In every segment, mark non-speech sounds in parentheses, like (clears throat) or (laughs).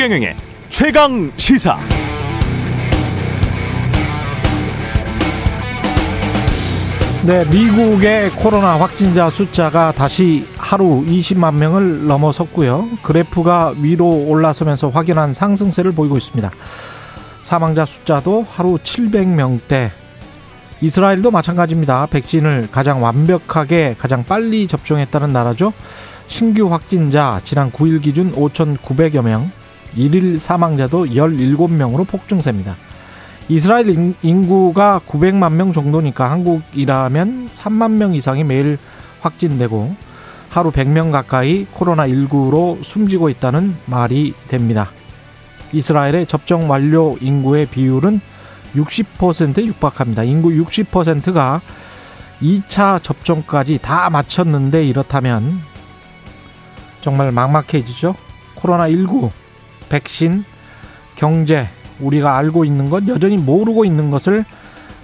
최경영의 최강 시사. 네, 미국의 코로나 확진자 숫자가 다시 하루 20만 명을 넘어섰고요. 그래프가 위로 올라서면서 확연한 상승세를 보이고 있습니다. 사망자 숫자도 하루 700명대. 이스라엘도 마찬가지입니다. 백신을 가장 완벽하게 가장 빨리 접종했다는 나라죠. 신규 확진자 지난 9일 기준 5,900여 명, 일일 사망자도 17명으로 폭증세입니다. 이스라엘 인구가 900만 명 정도니까 한국이라면 3만 명 이상이 매일 확진되고 하루 100명 가까이 코로나19로 숨지고 있다는 말이 됩니다. 이스라엘의 접종 완료 인구의 비율은 60%에 육박합니다. 인구 60%가 2차 접종까지 다 마쳤는데 이렇다면 정말 막막해지죠. 코로나19, 백신, 경제, 우리가 알고 있는 것, 여전히 모르고 있는 것을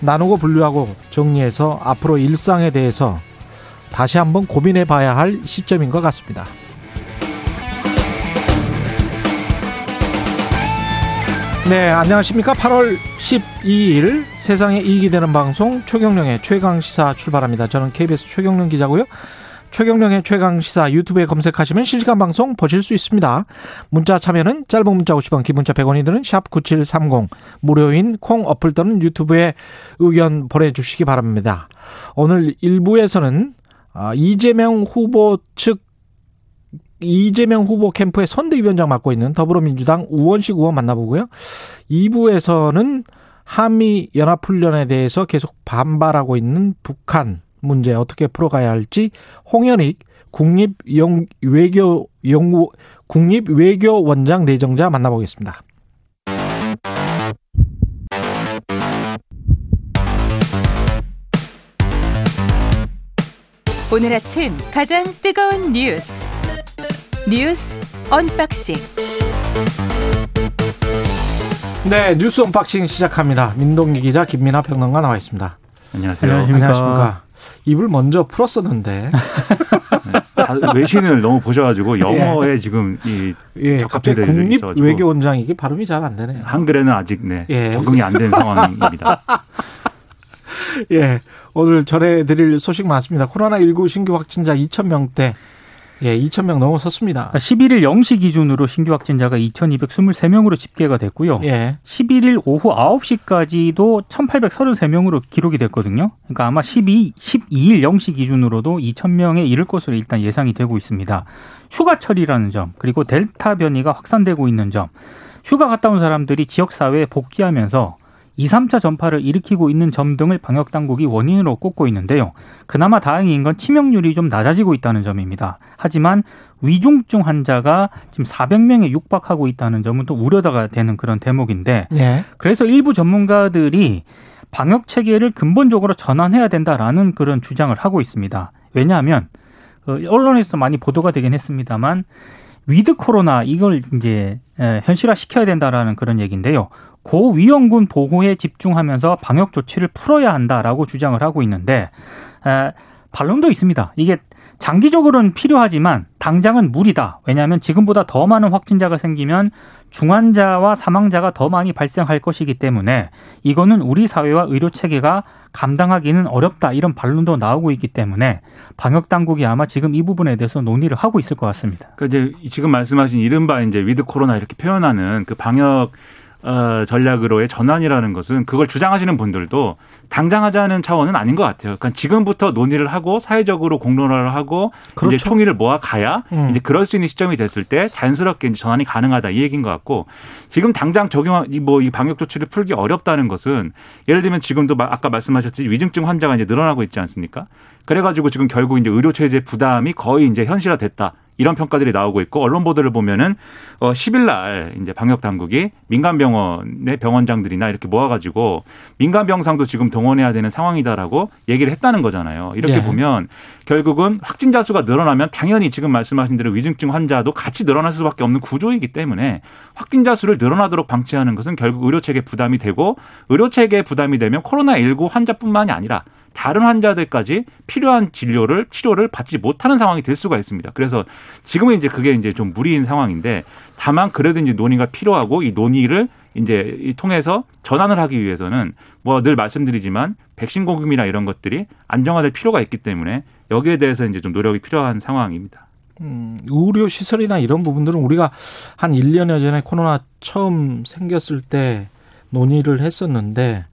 나누고 분류하고 정리해서 앞으로 일상에 대해서 다시 한번 고민해 봐야 할 시점인 것 같습니다. 네, 안녕하십니까. 8월 12일 세상에 이익이 되는 방송 최경령의 최강 시사 출발합니다. 저는 KBS 최경령 기자고요. 최경령의 최강 시사 유튜브에 검색하시면 실시간 방송 보실 수 있습니다. 문자 참여는 짧은 문자 50원, 기본자 100원이 드는 샵 9730 무료인 콩 어플 또는 유튜브에 의견 보내주시기 바랍니다. 오늘 1부에서는 아, 이재명 후보 측 이재명 후보 캠프의 선대위원장 맡고 있는 더불어민주당 우원식 의원 만나보고요. 2부에서는 한미 연합훈련에 대해서 계속 반발하고 있는 북한 문제 어떻게 풀어가야 할지 홍현익 국립 외교 연구 국립 외교 원장 내정자 만나보겠습니다. 오늘 아침 가장 뜨거운 뉴스 뉴스 unboxing 네 뉴스 unboxing 시작합니다. 민동기 기자 김민아 평론가 나와 있습니다. 안녕하세요. 안녕하십니까. 안녕하십니까. 입을 먼저 풀었었는데 (laughs) 네, 외신을 너무 보셔가지고 영어에 예. 지금 이 예, 갑자기 국립 외교원장 이게 발음이 잘 안 되네요. 한글에는 아직 네 예. 적응이 안 된 상황입니다. (laughs) 예, 오늘 전해드릴 소식 많습니다. 코로나 19 신규 확진자 2천 명대 예, 2,000명 넘어섰습니다. 11일 0시 기준으로 신규 확진자가 2,223명으로 집계가 됐고요. 예. 11일 오후 9시까지도 1,833명으로 기록이 됐거든요. 그러니까 아마 12, 12일 0시 기준으로도 2,000명에 이를 것으로 일단 예상이 되고 있습니다. 휴가철이라는 점, 그리고 델타 변이가 확산되고 있는 점, 휴가 갔다 온 사람들이 지역사회에 복귀하면서 2, 3차 전파를 일으키고 있는 점 등을 방역 당국이 원인으로 꼽고 있는데요. 그나마 다행인 건 치명률이 좀 낮아지고 있다는 점입니다. 하지만 위중증 환자가 지금 400명에 육박하고 있다는 점은 또 우려가 되는 그런 대목인데 네. 그래서 일부 전문가들이 방역 체계를 근본적으로 전환해야 된다라는 그런 주장을 하고 있습니다. 왜냐하면 그 언론에서 많이 보도가 되긴 했습니다만 with 코로나 이걸 이제 현실화 시켜야 된다라는 그런 얘기인데요. 고위험군 보호에 집중하면서 방역 조치를 풀어야 한다라고 주장을 하고 있는데 에, 반론도 있습니다. 이게 장기적으로는 필요하지만 당장은 무리다. 왜냐하면 지금보다 더 많은 확진자가 생기면 중환자와 사망자가 더 많이 발생할 것이기 때문에 이거는 우리 사회와 의료 체계가 감당하기는 어렵다 이런 반론도 나오고 있기 때문에 방역 당국이 아마 지금 이 부분에 대해서 논의를 하고 있을 것 같습니다. 그러니까 이제 지금 말씀하신 이른바 이제 with 코로나 이렇게 표현하는 그 방역 어, 전략으로의 전환이라는 것은 그걸 주장하시는 분들도 당장 하자는 차원은 아닌 것 같아요. 그러니까 지금부터 논의를 하고 사회적으로 공론화를 하고 그렇죠. 이제 총의를 모아 가야 음. 이제 그럴 수 있는 시점이 됐을 때 자연스럽게 이제 전환이 가능하다 이 얘기인 것 같고 지금 당장 적용 뭐이 방역 조치를 풀기 어렵다는 것은 예를 들면 지금도 아까 말씀하셨듯이 위중증 환자가 이제 늘어나고 있지 않습니까? 그래가지고 지금 결국 이제 의료 체제 부담이 거의 이제 현실화 됐다. 이런 평가들이 나오고 있고 언론 보도를 보면은 어 10일 날 이제 방역 당국이 민간 병원의 병원장들이나 이렇게 모아 가지고 민간 병상도 지금 동원해야 되는 상황이다라고 얘기를 했다는 거잖아요. 이렇게 네. 보면 결국은 확진자 수가 늘어나면 당연히 지금 말씀하신 대로 위중증 환자도 같이 늘어날 수밖에 없는 구조이기 때문에 확진자 수를 늘어나도록 방치하는 것은 결국 의료 체계 부담이 되고 의료 체계 부담이 되면 코로나 19 환자뿐만이 아니라 다른 환자들까지 필요한 진료를 치료를 받지 못하는 상황이 될 수가 있습니다. 그래서 지금은 이제 그게 이제 좀 무리인 상황인데 다만 그래도 이제 논의가 필요하고 이 논의를 이제 통해서 전환을 하기 위해서는 뭐 늘 말씀드리지만 백신 공급이나 이런 것들이 안정화될 필요가 있기 때문에 여기에 대해서 이제 좀 노력이 필요한 상황입니다. 음, 의료 시설이나 이런 부분들은 우리가 한 1년여 전에 코로나 처음 생겼을 때 논의를 했었는데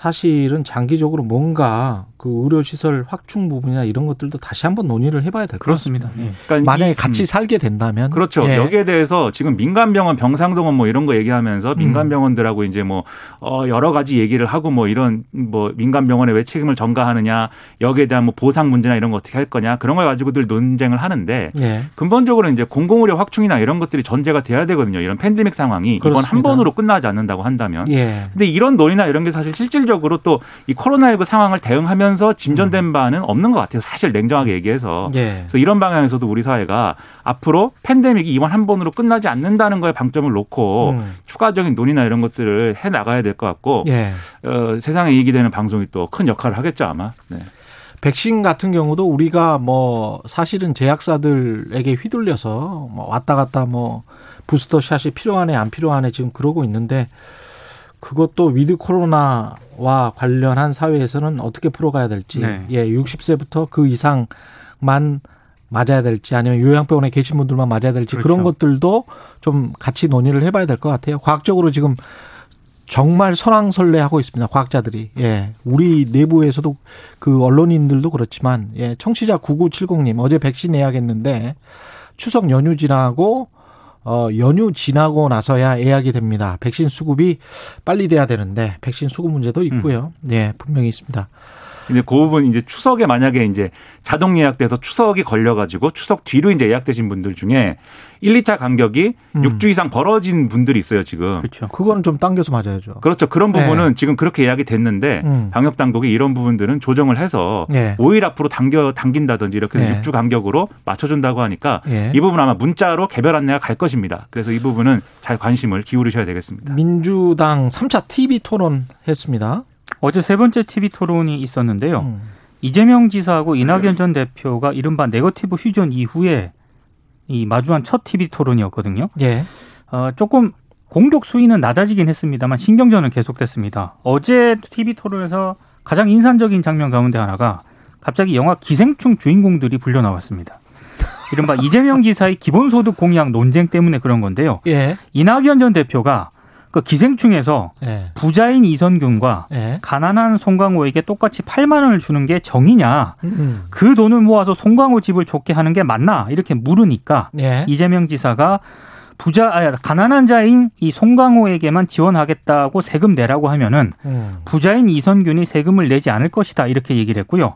사실은 장기적으로 뭔가 그 의료 시설 확충 부분이나 이런 것들도 다시 한번 논의를 해봐야 될 것 같습니다. 예. 그러니까 만약에 이, 같이 음. 살게 된다면 그렇죠. 예. 여기에 대해서 지금 민간 병원, 병상동원 뭐 이런 거 얘기하면서 음. 민간 병원들하고 이제 뭐 어, 여러 가지 얘기를 하고 뭐 이런 뭐 민간 병원에 왜 책임을 전가하느냐 여기에 대한 뭐 보상 문제나 이런 거 어떻게 할 거냐 그런 걸 가지고들 논쟁을 하는데 예. 근본적으로 이제 공공의료 확충이나 이런 것들이 전제가 돼야 되거든요. 이런 팬데믹 상황이 그렇습니다. 이번 한 번으로 끝나지 않는다고 한다면. 예. 근데 이런 논의나 이런 게 사실 실질 실질적으로 또 이 코로나19 상황을 대응하면 서 진전된 음. 바는 없는 것 같아요. 사실 냉정하게 얘기해서. 예. 그래서 이런 방향에서도 우리 사회가 앞으로 팬데믹이 이번 한 번으로 끝나지 않는다는 거에 방점을 놓고 음. 추가적인 논의나 이런 것들을 해 나가야 될 것 같고 예. 어, 세상에 이익이 되는 방송이 또 큰 역할을 하겠죠 아마. 네. 백신 같은 경우도 우리가 뭐 사실은 제약사들에게 휘둘려서 뭐 왔다 갔다 뭐 booster shot이 필요하네 안 맞필요하네 지금 그러고 있는데 그것도 with 코로나와 관련한 사회에서는 어떻게 풀어가야 될지, 네. 예, 60세부터 그 이상만 맞아야 될지 아니면 요양병원에 계신 분들만 맞아야 될지 그렇죠. 그런 것들도 좀 같이 논의를 해봐야 될 것 같아요. 과학적으로 지금 정말 선왕설래하고 있습니다. 과학자들이. 예. 우리 내부에서도 그 언론인들도 그렇지만 예. 청취자 9970님 어제 백신 예약했는데 추석 연휴 지나고 어, 연휴 지나고 나서야 예약이 됩니다. 백신 수급이 빨리 돼야 되는데 백신 수급 문제도 있고요. 음. 네, 분명히 있습니다. 근데 그 부분 이제 추석에 만약에 이제 자동 예약돼서 추석이 걸려가지고 추석 뒤로 이제 예약되신 분들 중에 1, 2차 간격이 음. 6주 이상 벌어진 분들이 있어요, 지금. 그렇죠. 그거는 좀 당겨서 맞아야죠. 그렇죠. 그런 부분은 네. 지금 그렇게 예약이 됐는데 음. 방역 당국이 이런 부분들은 조정을 해서 네. 5일 앞으로 당겨 당긴다든지 이렇게 네. 6주 간격으로 맞춰 준다고 하니까 네. 이 부분 아마 문자로 개별 안내가 갈 것입니다. 그래서 이 부분은 잘 관심을 기울이셔야 되겠습니다. 민주당 3차 TV 토론 했습니다. 어제 세 번째 TV 토론이 있었는데요. 음. 이재명 지사하고 이낙연 전 대표가 이른바 네거티브 휴전 이후에 이 마주한 첫 TV 토론이었거든요. 예. 어, 조금 공격 수위는 낮아지긴 했습니다만 신경전은 계속됐습니다. 어제 TV 토론에서 가장 인상적인 장면 가운데 하나가 갑자기 영화 기생충 주인공들이 불려 나왔습니다. 이른바 이재명 지사의 기본소득 공약 논쟁 때문에 그런 건데요. 예. 이낙연 전 대표가 그 기생충에서 네. 부자인 이선균과 네. 가난한 송강호에게 똑같이 8만 원을 주는 게 정이냐? 음. 그 돈을 모아서 송강호 집을 좋게 하는 게 맞나? 이렇게 물으니까 네. 이재명 지사가 부자 아 가난한 자인 이 송강호에게만 지원하겠다고 세금 내라고 하면은 음. 부자인 이선균이 세금을 내지 않을 것이다 이렇게 얘기를 했고요.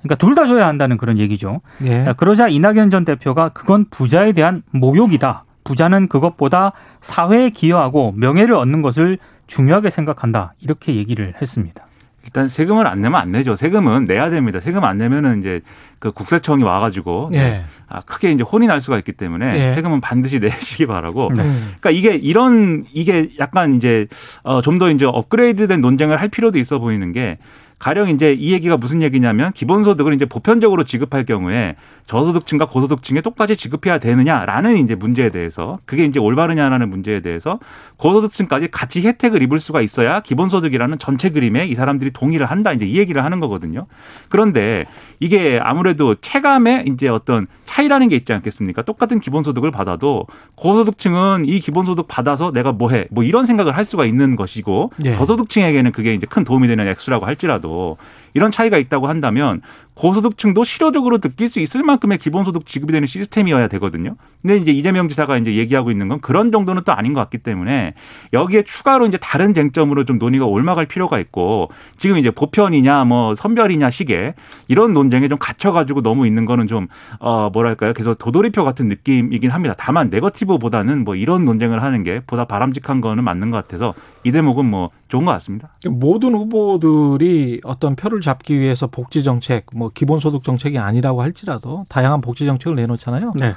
그러니까 둘 다 줘야 한다는 그런 얘기죠. 예. 그러자 이낙연 전 대표가 그건 부자에 대한 모욕이다. 부자는 그것보다 사회에 기여하고 명예를 얻는 것을 중요하게 생각한다. 이렇게 얘기를 했습니다. 일단 세금을 안 내면 안 내죠. 세금은 내야 됩니다. 세금 안 내면은 이제 그 국세청이 와가지고 예. 아, 크게 이제 혼이 날 수가 있기 때문에 예. 세금은 반드시 (laughs) 내시기 바라고. 네. 그러니까 이게 이런 이게 약간 이제 어, 좀 더 이제 업그레이드된 논쟁을 할 필요도 있어 보이는 게 가령 이제 이 얘기가 무슨 얘기냐면 기본소득을 이제 보편적으로 지급할 경우에 저소득층과 고소득층에 똑같이 지급해야 되느냐라는 이제 문제에 대해서 그게 이제 올바르냐라는 문제에 대해서 고소득층까지 같이 혜택을 입을 수가 있어야 기본소득이라는 전체 그림에 이 사람들이 동의를 한다 이제 이 얘기를 하는 거거든요. 그런데 이게 아무래도 체감에 이제 어떤 차이라는 게 있지 않겠습니까? 똑같은 기본소득을 받아도 고소득층은 이 기본소득 받아서 내가 뭐 해 뭐 이런 생각을 할 수가 있는 것이고 예. 저소득층에게는 그게 이제 큰 도움이 되는 액수라고 할지라도 이런 차이가 있다고 한다면 고소득층도 실효적으로 느낄 수 있을 만큼의 기본소득 지급이 되는 시스템이어야 되거든요. 근데 이제 이재명 지사가 이제 얘기하고 있는 건 그런 정도는 또 아닌 것 같기 때문에 여기에 추가로 이제 다른 쟁점으로 좀 논의가 올라갈 필요가 있고 지금 이제 보편이냐 뭐 선별이냐 시계 이런 논쟁에 좀 갇혀가지고 너무 있는 거는 좀 어 뭐랄까요 계속 도돌이표 같은 느낌이긴 합니다. 다만 네거티브보다는 뭐 이런 논쟁을 하는 게 보다 바람직한 거는 맞는 것 같아서 이 대목은 뭐 좋은 것 같습니다. 모든 후보들이 어떤 표를 잡기 위해서 복지 정책 뭐 기본소득 정책이 아니라고 할지라도 다양한 복지 정책을 내놓잖아요. 네.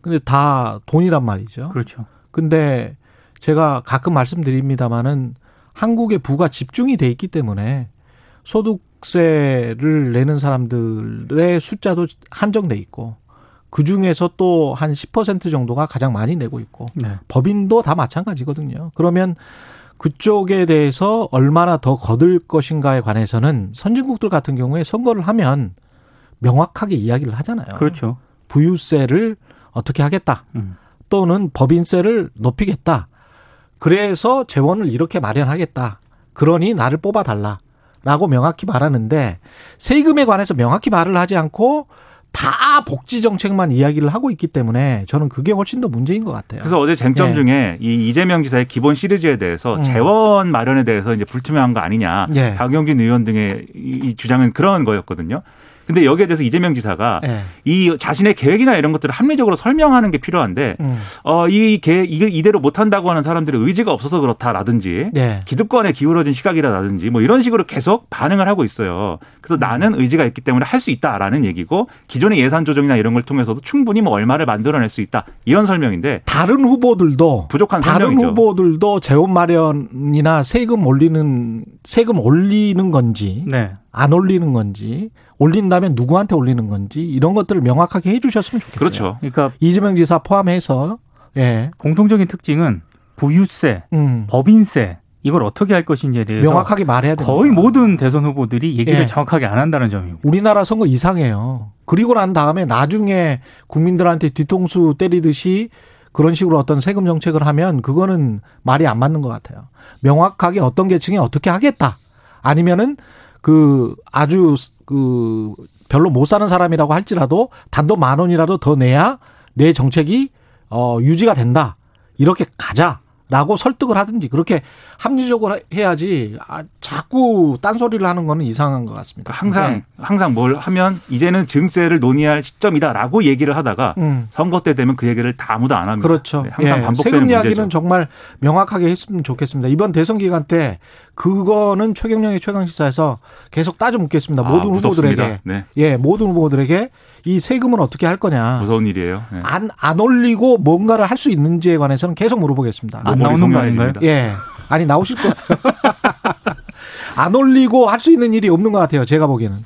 근데 다 돈이란 말이죠. 그렇죠. 근데 제가 가끔 말씀드립니다마는 한국의 부가 집중이 돼 있기 때문에 소득세를 내는 사람들의 숫자도 한정돼 있고 그 중에서 또 한 10% 정도가 가장 많이 내고 있고 네. 법인도 다 마찬가지거든요. 그러면 그쪽에 대해서 얼마나 더 거둘 것인가에 관해서는 선진국들 같은 경우에 선거를 하면 명확하게 이야기를 하잖아요. 그렇죠. 부유세를 어떻게 하겠다. 음. 또는 법인세를 높이겠다. 그래서 재원을 이렇게 마련하겠다. 그러니 나를 뽑아달라. 라고 명확히 말하는데 세금에 관해서 명확히 말을 하지 않고 다 복지 정책만 이야기를 하고 있기 때문에 저는 그게 훨씬 더 문제인 것 같아요. 그래서 어제 쟁점 예. 중에 이 이재명 지사의 기본 시리즈에 대해서 음. 재원 마련에 대해서 이제 불투명한 거 아니냐. 예. 박영진 의원 등의 이 주장은 그런 거였거든요. 근데 여기에 대해서 이재명 지사가 네. 이 자신의 계획이나 이런 것들을 합리적으로 설명하는 게 필요한데 음. 어이 계획 이거 이대로 못 한다고 하는 사람들의 의지가 없어서 그렇다라든지 네. 기득권에 기울어진 시각이라든지 뭐 이런 식으로 계속 반응을 하고 있어요. 그래서 음. 나는 의지가 있기 때문에 할 수 있다라는 얘기고 기존의 예산 조정이나 이런 걸 통해서도 충분히 뭐 얼마를 만들어낼 수 있다 이런 설명인데 다른 후보들도 부족한 다른 설명이죠. 후보들도 재원 마련이나 세금 올리는 세금 올리는 건지 네. 안 올리는 건지 올린다면 누구한테 올리는 건지 이런 것들을 명확하게 해주셨으면 좋겠어요. 그렇죠. 그러니까 이재명 지사 포함해서 예. 공통적인 특징은 부유세, 음. 법인세 이걸 어떻게 할 것인지에 대해서 명확하게 말해야 됩니다. 거의 모든 대선 후보들이 얘기를 예. 정확하게 안 한다는 점입니다. 우리나라 선거 이상해요. 그리고 난 다음에 나중에 국민들한테 뒤통수 때리듯이 그런 식으로 어떤 세금 정책을 하면 그거는 말이 안 맞는 것 같아요. 명확하게 어떤 계층에 어떻게 하겠다. 아니면은 그 아주 그 별로 못 사는 사람이라고 할지라도 단돈 만 원이라도 더 내야 내 정책이 어 유지가 된다. 이렇게 가자. 라고 설득을 하든지 그렇게 합리적으로 해야지 아, 자꾸 딴소리를 하는 거는 이상한 것 같습니다. 항상 네. 항상 뭘 하면 이제는 증세를 논의할 시점이다라고 얘기를 하다가 음. 선거 때 되면 그 얘기를 다 아무도 안 합니다. 그렇죠. 네, 항상 예. 반복되는 세금 이야기는 문제죠. 정말 명확하게 했으면 좋겠습니다. 이번 대선 기간 때 그거는 최경영의 최강 시사에서 계속 따져 묻겠습니다. 아, 모든 후보들에게 네. 예 모든 후보들에게 이 세금은 어떻게 할 거냐. 무서운 일이에요. 네. 안, 안 올리고 뭔가를 할 수 있는지에 관해서는 계속 물어보겠습니다. 안 나오는 거 아닌가요? 예. 아니, 나오실 거. (laughs) 안 올리고 할 수 있는 일이 없는 것 같아요. 제가 보기에는.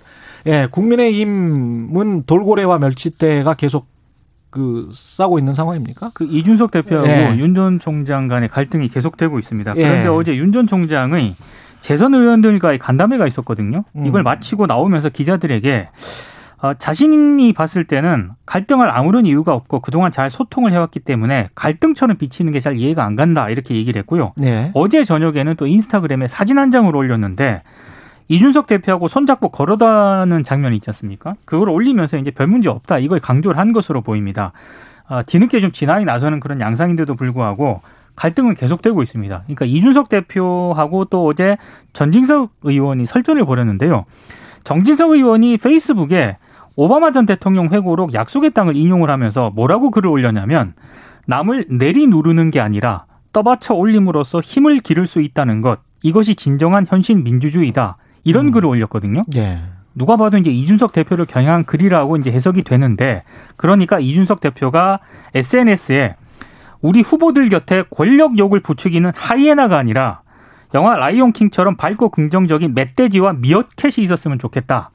예. 국민의힘은 돌고래와 멸치대가 계속 그 싸고 있는 상황입니까? 그 이준석 대표하고 예. 윤전 총장 간의 갈등이 계속되고 있습니다. 그런데 예. 어제 윤 전 총장의 재선 의원들과의 간담회가 있었거든요. 이걸 음. 마치고 나오면서 기자들에게 어, 자신이 봤을 때는 갈등할 아무런 이유가 없고 그동안 잘 소통을 해왔기 때문에 갈등처럼 비치는 게 잘 이해가 안 간다 이렇게 얘기를 했고요. 네. 어제 저녁에는 또 인스타그램에 사진 한 장을 올렸는데 이준석 대표하고 손잡고 걸어다는 장면이 있지 않습니까? 그걸 올리면서 이제 별 문제 없다 이걸 강조를 한 것으로 보입니다. 어, 뒤늦게 좀 진앙이 나서는 그런 양상인데도 불구하고 갈등은 계속되고 있습니다. 그러니까 이준석 대표하고 또 어제 전진석 의원이 설전을 벌였는데요. 정진석 의원이 페이스북에 오바마 전 대통령 회고록 약속의 땅을 인용을 하면서 뭐라고 글을 올렸냐면 남을 내리 누르는 게 아니라 떠받쳐 올림으로써 힘을 기를 수 있다는 것 이것이 진정한 현신 민주주의다 이런 음. 글을 올렸거든요. 예. 누가 봐도 이제 이준석 대표를 겨냥한 글이라고 이제 해석이 되는데 그러니까 이준석 대표가 SNS에 우리 후보들 곁에 권력 욕을 부추기는 하이에나가 아니라 영화 라이온 킹처럼 밝고 긍정적인 멧돼지와 미어캣이 있었으면 좋겠다.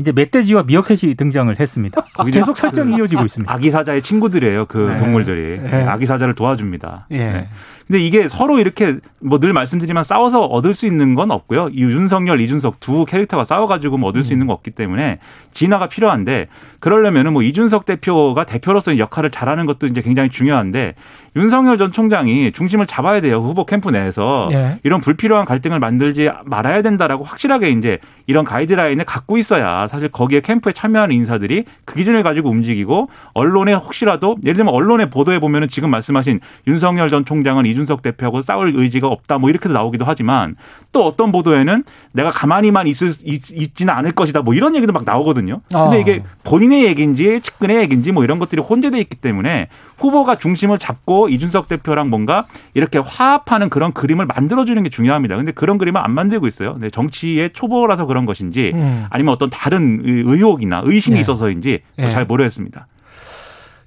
이제 멧돼지와 미어캣이 등장을 했습니다. 계속 설정이 이어지고 있습니다. 아기 사자의 친구들이에요. 그 네. 동물들이 네. 아기 사자를 도와줍니다. 네. 네. 근데 이게 서로 이렇게 뭐 늘 말씀드리면 싸워서 얻을 수 있는 건 없고요. 윤석열, 이준석 두 캐릭터가 싸워가지고 뭐 얻을 수 있는 거 없기 때문에 진화가 필요한데 그러려면은 뭐 이준석 대표가 대표로서의 역할을 잘하는 것도 이제 굉장히 중요한데 윤석열 전 총장이 중심을 잡아야 돼요. 후보 캠프 내에서 예. 이런 불필요한 갈등을 만들지 말아야 된다라고 확실하게 이제 이런 가이드라인을 갖고 있어야 사실 거기에 캠프에 참여하는 인사들이 그 기준을 가지고 움직이고 언론에 혹시라도 예를 들면 언론의 보도에 보면은 지금 말씀하신 윤석열 전 총장은 이준 석 대표하고 싸울 의지가 없다 뭐 이렇게도 나오기도 하지만 또 어떤 보도에는 내가 가만히만 있을 있, 지는 않을 것이다 뭐 이런 얘기도 막 나오거든요. 근데 아. 이게 본인의 얘기인지 측근의 얘기인지 뭐 이런 것들이 혼재돼 있기 때문에 후보가 중심을 잡고 이준석 대표랑 뭔가 이렇게 화합하는 그런 그림을 만들어주는 게 중요합니다. 근데 그런 그림을 안 만들고 있어요. 네, 정치의 초보라서 그런 것인지 음. 아니면 어떤 다른 의혹이나 의심이 네. 있어서인지 네. 잘 모르겠습니다.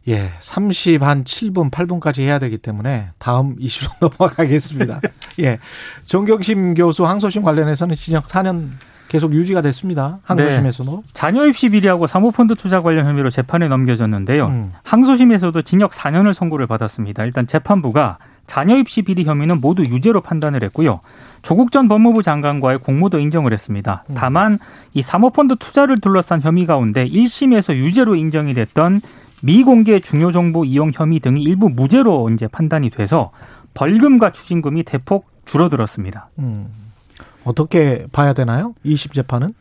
예, 30 한 7분, 8분까지 해야 되기 때문에 다음 이슈로 (laughs) 넘어가겠습니다. 예. 정경심 교수 항소심 관련해서는 진영 4년 계속 유지가 됐습니다. 항소심에서도. 네. 자녀 입시 비리하고 사모펀드 투자 관련 혐의로 재판에 넘겨졌는데요. 음. 항소심에서도 징역 4년을 선고를 받았습니다. 일단 재판부가 자녀 입시 비리 혐의는 모두 유죄로 판단을 했고요. 조국 전 법무부 장관과의 공모도 인정을 했습니다. 음. 다만 이 사모펀드 투자를 둘러싼 혐의 가운데 1심에서 유죄로 인정이 됐던 미공개 중요 정보 이용 혐의 등이 일부 무죄로 이제 판단이 돼서 벌금과 추징금이 대폭 줄어들었습니다. 음. 어떻게 봐야 되나요? 2심 재판은?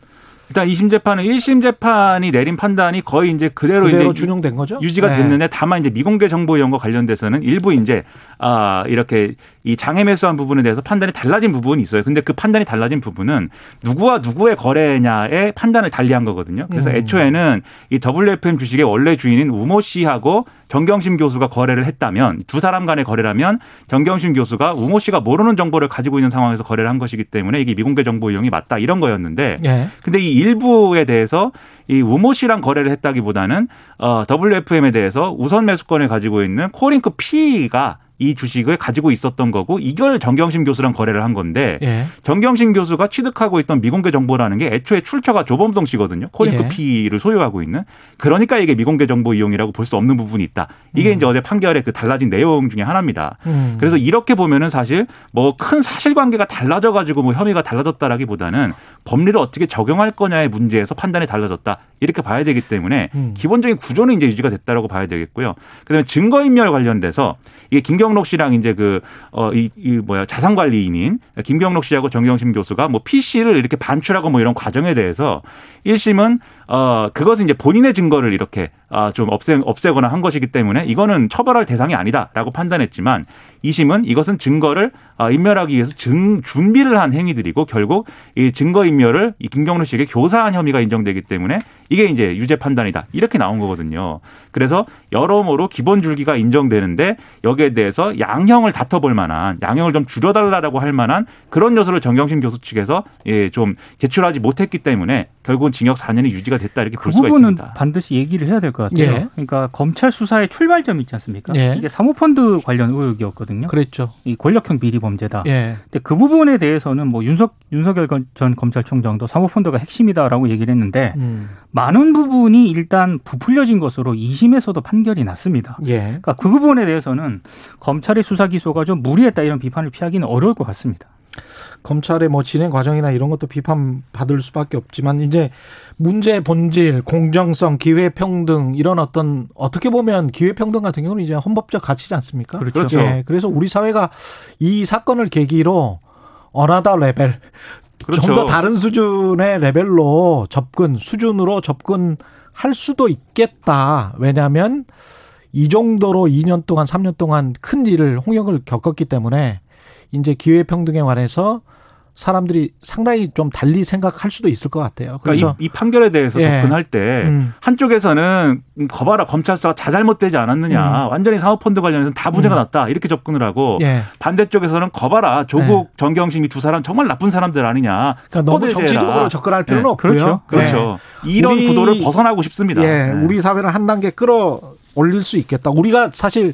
일단 2심 재판은 1심 재판이 내린 판단이 거의 이제 그대로, 그대로 이제 준용된 거죠. 유지가 네. 됐는데 다만 이제 미공개 정보 이용과 관련돼서는 일부 이제 아 이렇게 이 장애 매수한 부분에 대해서 판단이 달라진 부분이 있어요. 근데 그 판단이 달라진 부분은 누구와 누구의 거래냐의 판단을 달리한 거거든요. 그래서 음. 애초에는 이 WFM 주식의 원래 주인인 우모 씨하고 정경심 교수가 거래를 했다면 두 사람 간의 거래라면 정경심 교수가 우모 씨가 모르는 정보를 가지고 있는 상황에서 거래를 한 것이기 때문에 이게 미공개 정보 이용이 맞다 이런 거였는데 예. 근데 이 일부에 대해서 이 우모 씨랑 거래를 했다기보다는 어 WFM에 대해서 우선 매수권을 가지고 있는 코링크 PE가 이 주식을 가지고 있었던 거고 이걸 정경심 교수랑 거래를 한 건데 예. 정경심 교수가 취득하고 있던 미공개 정보라는 게 애초에 출처가 조범동 씨거든요. 코링크 예. PE를 소유하고 있는. 그러니까 이게 미공개 정보 이용이라고 볼 수 없는 부분이 있다. 이게 음. 이제 어제 판결의 그 달라진 내용 중에 하나입니다. 음. 그래서 이렇게 보면은 사실 뭐 큰 사실관계가 달라져 가지고 뭐 혐의가 달라졌다라기보다는 법리를 어떻게 적용할 거냐의 문제에서 판단이 달라졌다. 이렇게 봐야 되기 때문에 음. 기본적인 구조는 이제 유지가 됐다라고 봐야 되겠고요. 그다음에 증거인멸 관련돼서 이게 김경록 씨랑 이제 그, 어, 이, 이 뭐야, 자산관리인인 김경록 씨하고 정경심 교수가 뭐 PC를 이렇게 반출하고 뭐 이런 과정에 대해서 1심은 어, 그것은 이제 본인의 증거를 이렇게 아, 좀 없애, 없애거나 한 것이기 때문에 이거는 처벌할 대상이 아니다라고 판단했지만 2심은 이것은 증거를 아, 인멸하기 위해서 증, 준비를 한 행위들이고 결국 이 증거 인멸을 이 김경록 씨에게 교사한 혐의가 인정되기 때문에 이게 이제 유죄 판단이다. 이렇게 나온 거거든요. 그래서 여러모로 기본 줄기가 인정되는데 여기에 대해서 양형을 다퉈볼 만한 양형을 좀 줄여달라고 할 만한 그런 요소를 정경심 교수 측에서 예, 좀 제출하지 못했기 때문에 결국은 징역 4년이 유지가 됐다 이렇게 볼 수가 있습니다. 그 부분은 반드시 얘기를 해야 될 것 같아요. 예. 그러니까 검찰 수사의 출발점이 있지 않습니까? 예. 이게 사모펀드 관련 의혹이었거든요. 그랬죠. 이 권력형 비리 범죄다. 예. 근데 그 부분에 대해서는 뭐 윤석 윤석열 전 검찰총장도 사모펀드가 핵심이다라고 얘기를 했는데 음. 많은 부분이 일단 부풀려진 것으로 2심에서도 판결이 났습니다. 예. 그러니까 그 부분에 대해서는 검찰의 수사 기소가 좀 무리했다 이런 비판을 피하기는 어려울 것 같습니다. 검찰의 뭐 진행 과정이나 이런 것도 비판받을 수밖에 없지만 이제 문제 본질, 공정성, 기회 평등 이런 어떤 어떻게 보면 기회 평등 같은 경우는 이제 헌법적 가치지 않습니까? 그렇죠. 예, 그래서 우리 사회가 이 사건을 계기로 another level 그렇죠. 좀더 다른 수준의 레벨로 접근 수준으로 접근할 수도 있겠다. 왜냐하면 이 정도로 2년 동안 3년 동안 큰 일을 홍역을 겪었기 때문에 이제 기회 평등에 관해서 사람들이 상당히 좀 달리 생각할 수도 있을 것 같아요. 그러니까 그래서 그러니까 이, 이, 판결에 대해서 예. 접근할 때 음. 한쪽에서는 거봐라 검찰 수사가 자잘못되지 않았느냐, 음. 완전히 사모펀드 관련해서는 다 문제가 음. 났다 이렇게 접근을 하고 예. 반대쪽에서는 거봐라 조국, 예. 정경심 이 두 사람 정말 나쁜 사람들 아니냐. 그러니까 너무 정치적으로 접근할 필요는 예. 없고요. 그렇죠, 그렇죠. 예. 이런 우리, 구도를 벗어나고 싶습니다. 예, 네. 우리 사회를 한 단계 끌어 올릴 수 있겠다. 우리가 사실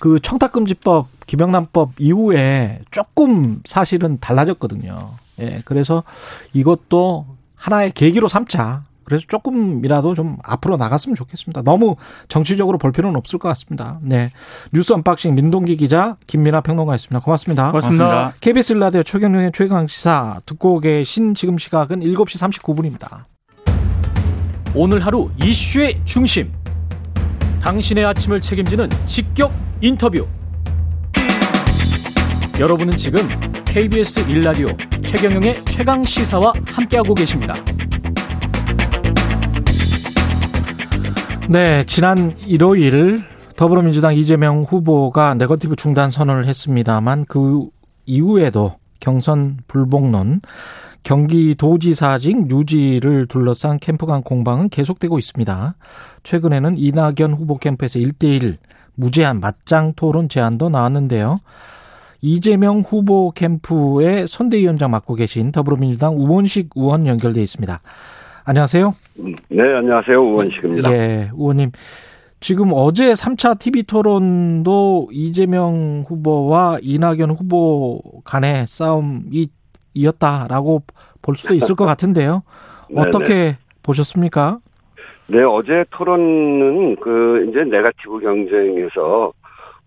그 청탁금지법 김영란법 이후에 조금 사실은 달라졌거든요. 예, 그래서 이것도 하나의 계기로 삼자. 그래서 조금이라도 좀 앞으로 나갔으면 좋겠습니다. 너무 정치적으로 볼 필요는 없을 것 같습니다. 네. 뉴스 unboxing 민동기 기자 김민아 평론가였습니다. 고맙습니다. 고맙습니다. 고맙습니다. KBS 라디오 최경영의 최강시사 듣고 계신 지금 시각은 7시 39분입니다. 오늘 하루 이슈의 중심. 당신의 아침을 책임지는 직격 인터뷰. 여러분은 지금 KBS 일라디오 최경영의 최강 시사와 함께하고 계십니다. 네, 지난 일요일 더불어민주당 이재명 후보가 네거티브 중단 선언을 했습니다만 그 이후에도 경선 불복론 경기도지사직 유지를 둘러싼 캠프 간 공방은 계속되고 있습니다. 최근에는 이낙연 후보 캠프에서 1대1 무제한 맞짱 토론 제안도 나왔는데요. 이재명 후보 캠프의 선대위원장 맡고 계신 더불어민주당 우원식 의원 연결돼 있습니다. 안녕하세요. 네, 안녕하세요. 우원식입니다. 예, 의원님. 지금 어제 3차 TV 토론도 이재명 후보와 이낙연 후보 간의 싸움이 이었다라고 볼 수도 있을 것 같은데요. (laughs) 어떻게 보셨습니까? 네, 어제 토론은 그 이제 네가티브 경쟁에서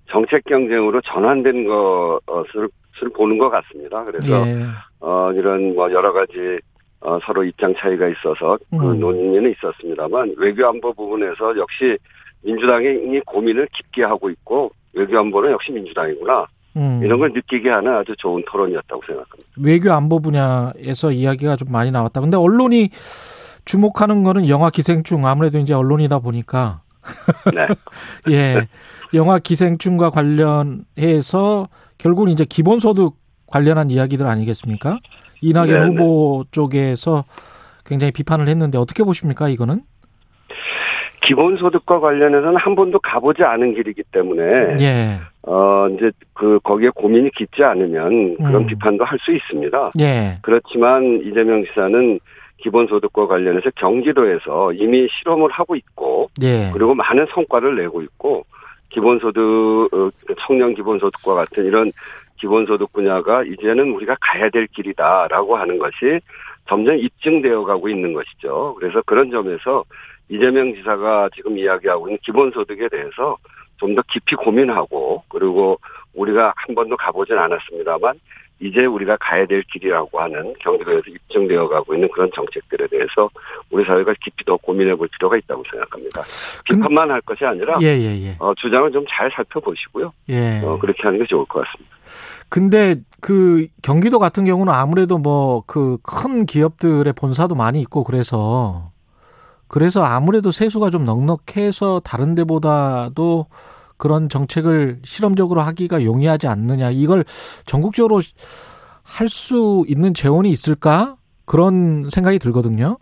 정책 경쟁으로 전환된 것을 보는 것 같습니다. 그래서 예. 어 이런 뭐 여러 가지 어, 서로 입장 차이가 있어서 그 음. 논의는 있었습니다만 외교안보 부분에서 역시 민주당이 고민을 깊게 하고 있고 외교안보는 역시 민주당이구나. 음. 이런 걸 느끼게 하는 아주 좋은 토론이었다고 생각합니다. 외교 안보 분야에서 이야기가 좀 많이 나왔다. 근데 언론이 주목하는 거는 영화 기생충 아무래도 이제 언론이다 보니까 (laughs) 네. (laughs) 예. 영화 기생충과 관련해서 결국은 이제 기본소득 관련한 이야기들 아니겠습니까? 이낙연 네네. 후보 쪽에서 굉장히 비판을 했는데 어떻게 보십니까 이거는? 기본소득과 관련해서는 한 번도 가보지 않은 길이기 때문에 예. 어 이제 그 거기에 고민이 깊지 않으면 그런 음. 비판도 할 수 있습니다. 예. 그렇지만 이재명 지사는 기본소득과 관련해서 경기도에서 이미 실험을 하고 있고 예. 그리고 많은 성과를 내고 있고 기본소득 어, 청년 기본소득과 같은 이런 기본소득 분야가 이제는 우리가 가야 될 길이다라고 하는 것이 점점 입증되어 가고 있는 것이죠. 그래서 그런 점에서 이재명 지사가 지금 이야기하고 있는 기본소득에 대해서 좀 더 깊이 고민하고 그리고 우리가 한 번도 가보진 않았습니다만 이제 우리가 가야 될 길이라고 하는 경기도에서 입증되어 가고 있는 그런 정책들에 대해서 우리 사회가 깊이 더 고민해 볼 필요가 있다고 생각합니다. 비판만 할 것이 아니라 예, 예, 예. 어, 주장을 좀 잘 살펴보시고요. 예. 어, 그렇게 하는 게 좋을 것 같습니다. 근데 그 경기도 같은 경우는 아무래도 뭐 그 큰 기업들의 본사도 많이 있고 그래서 그래서 아무래도 세수가 좀 넉넉해서 다른 데보다도 그런 정책을 실험적으로 하기가 용이하지 않느냐. 이걸 전국적으로 할 수 있는 재원이 있을까? 그런 생각이 들거든요.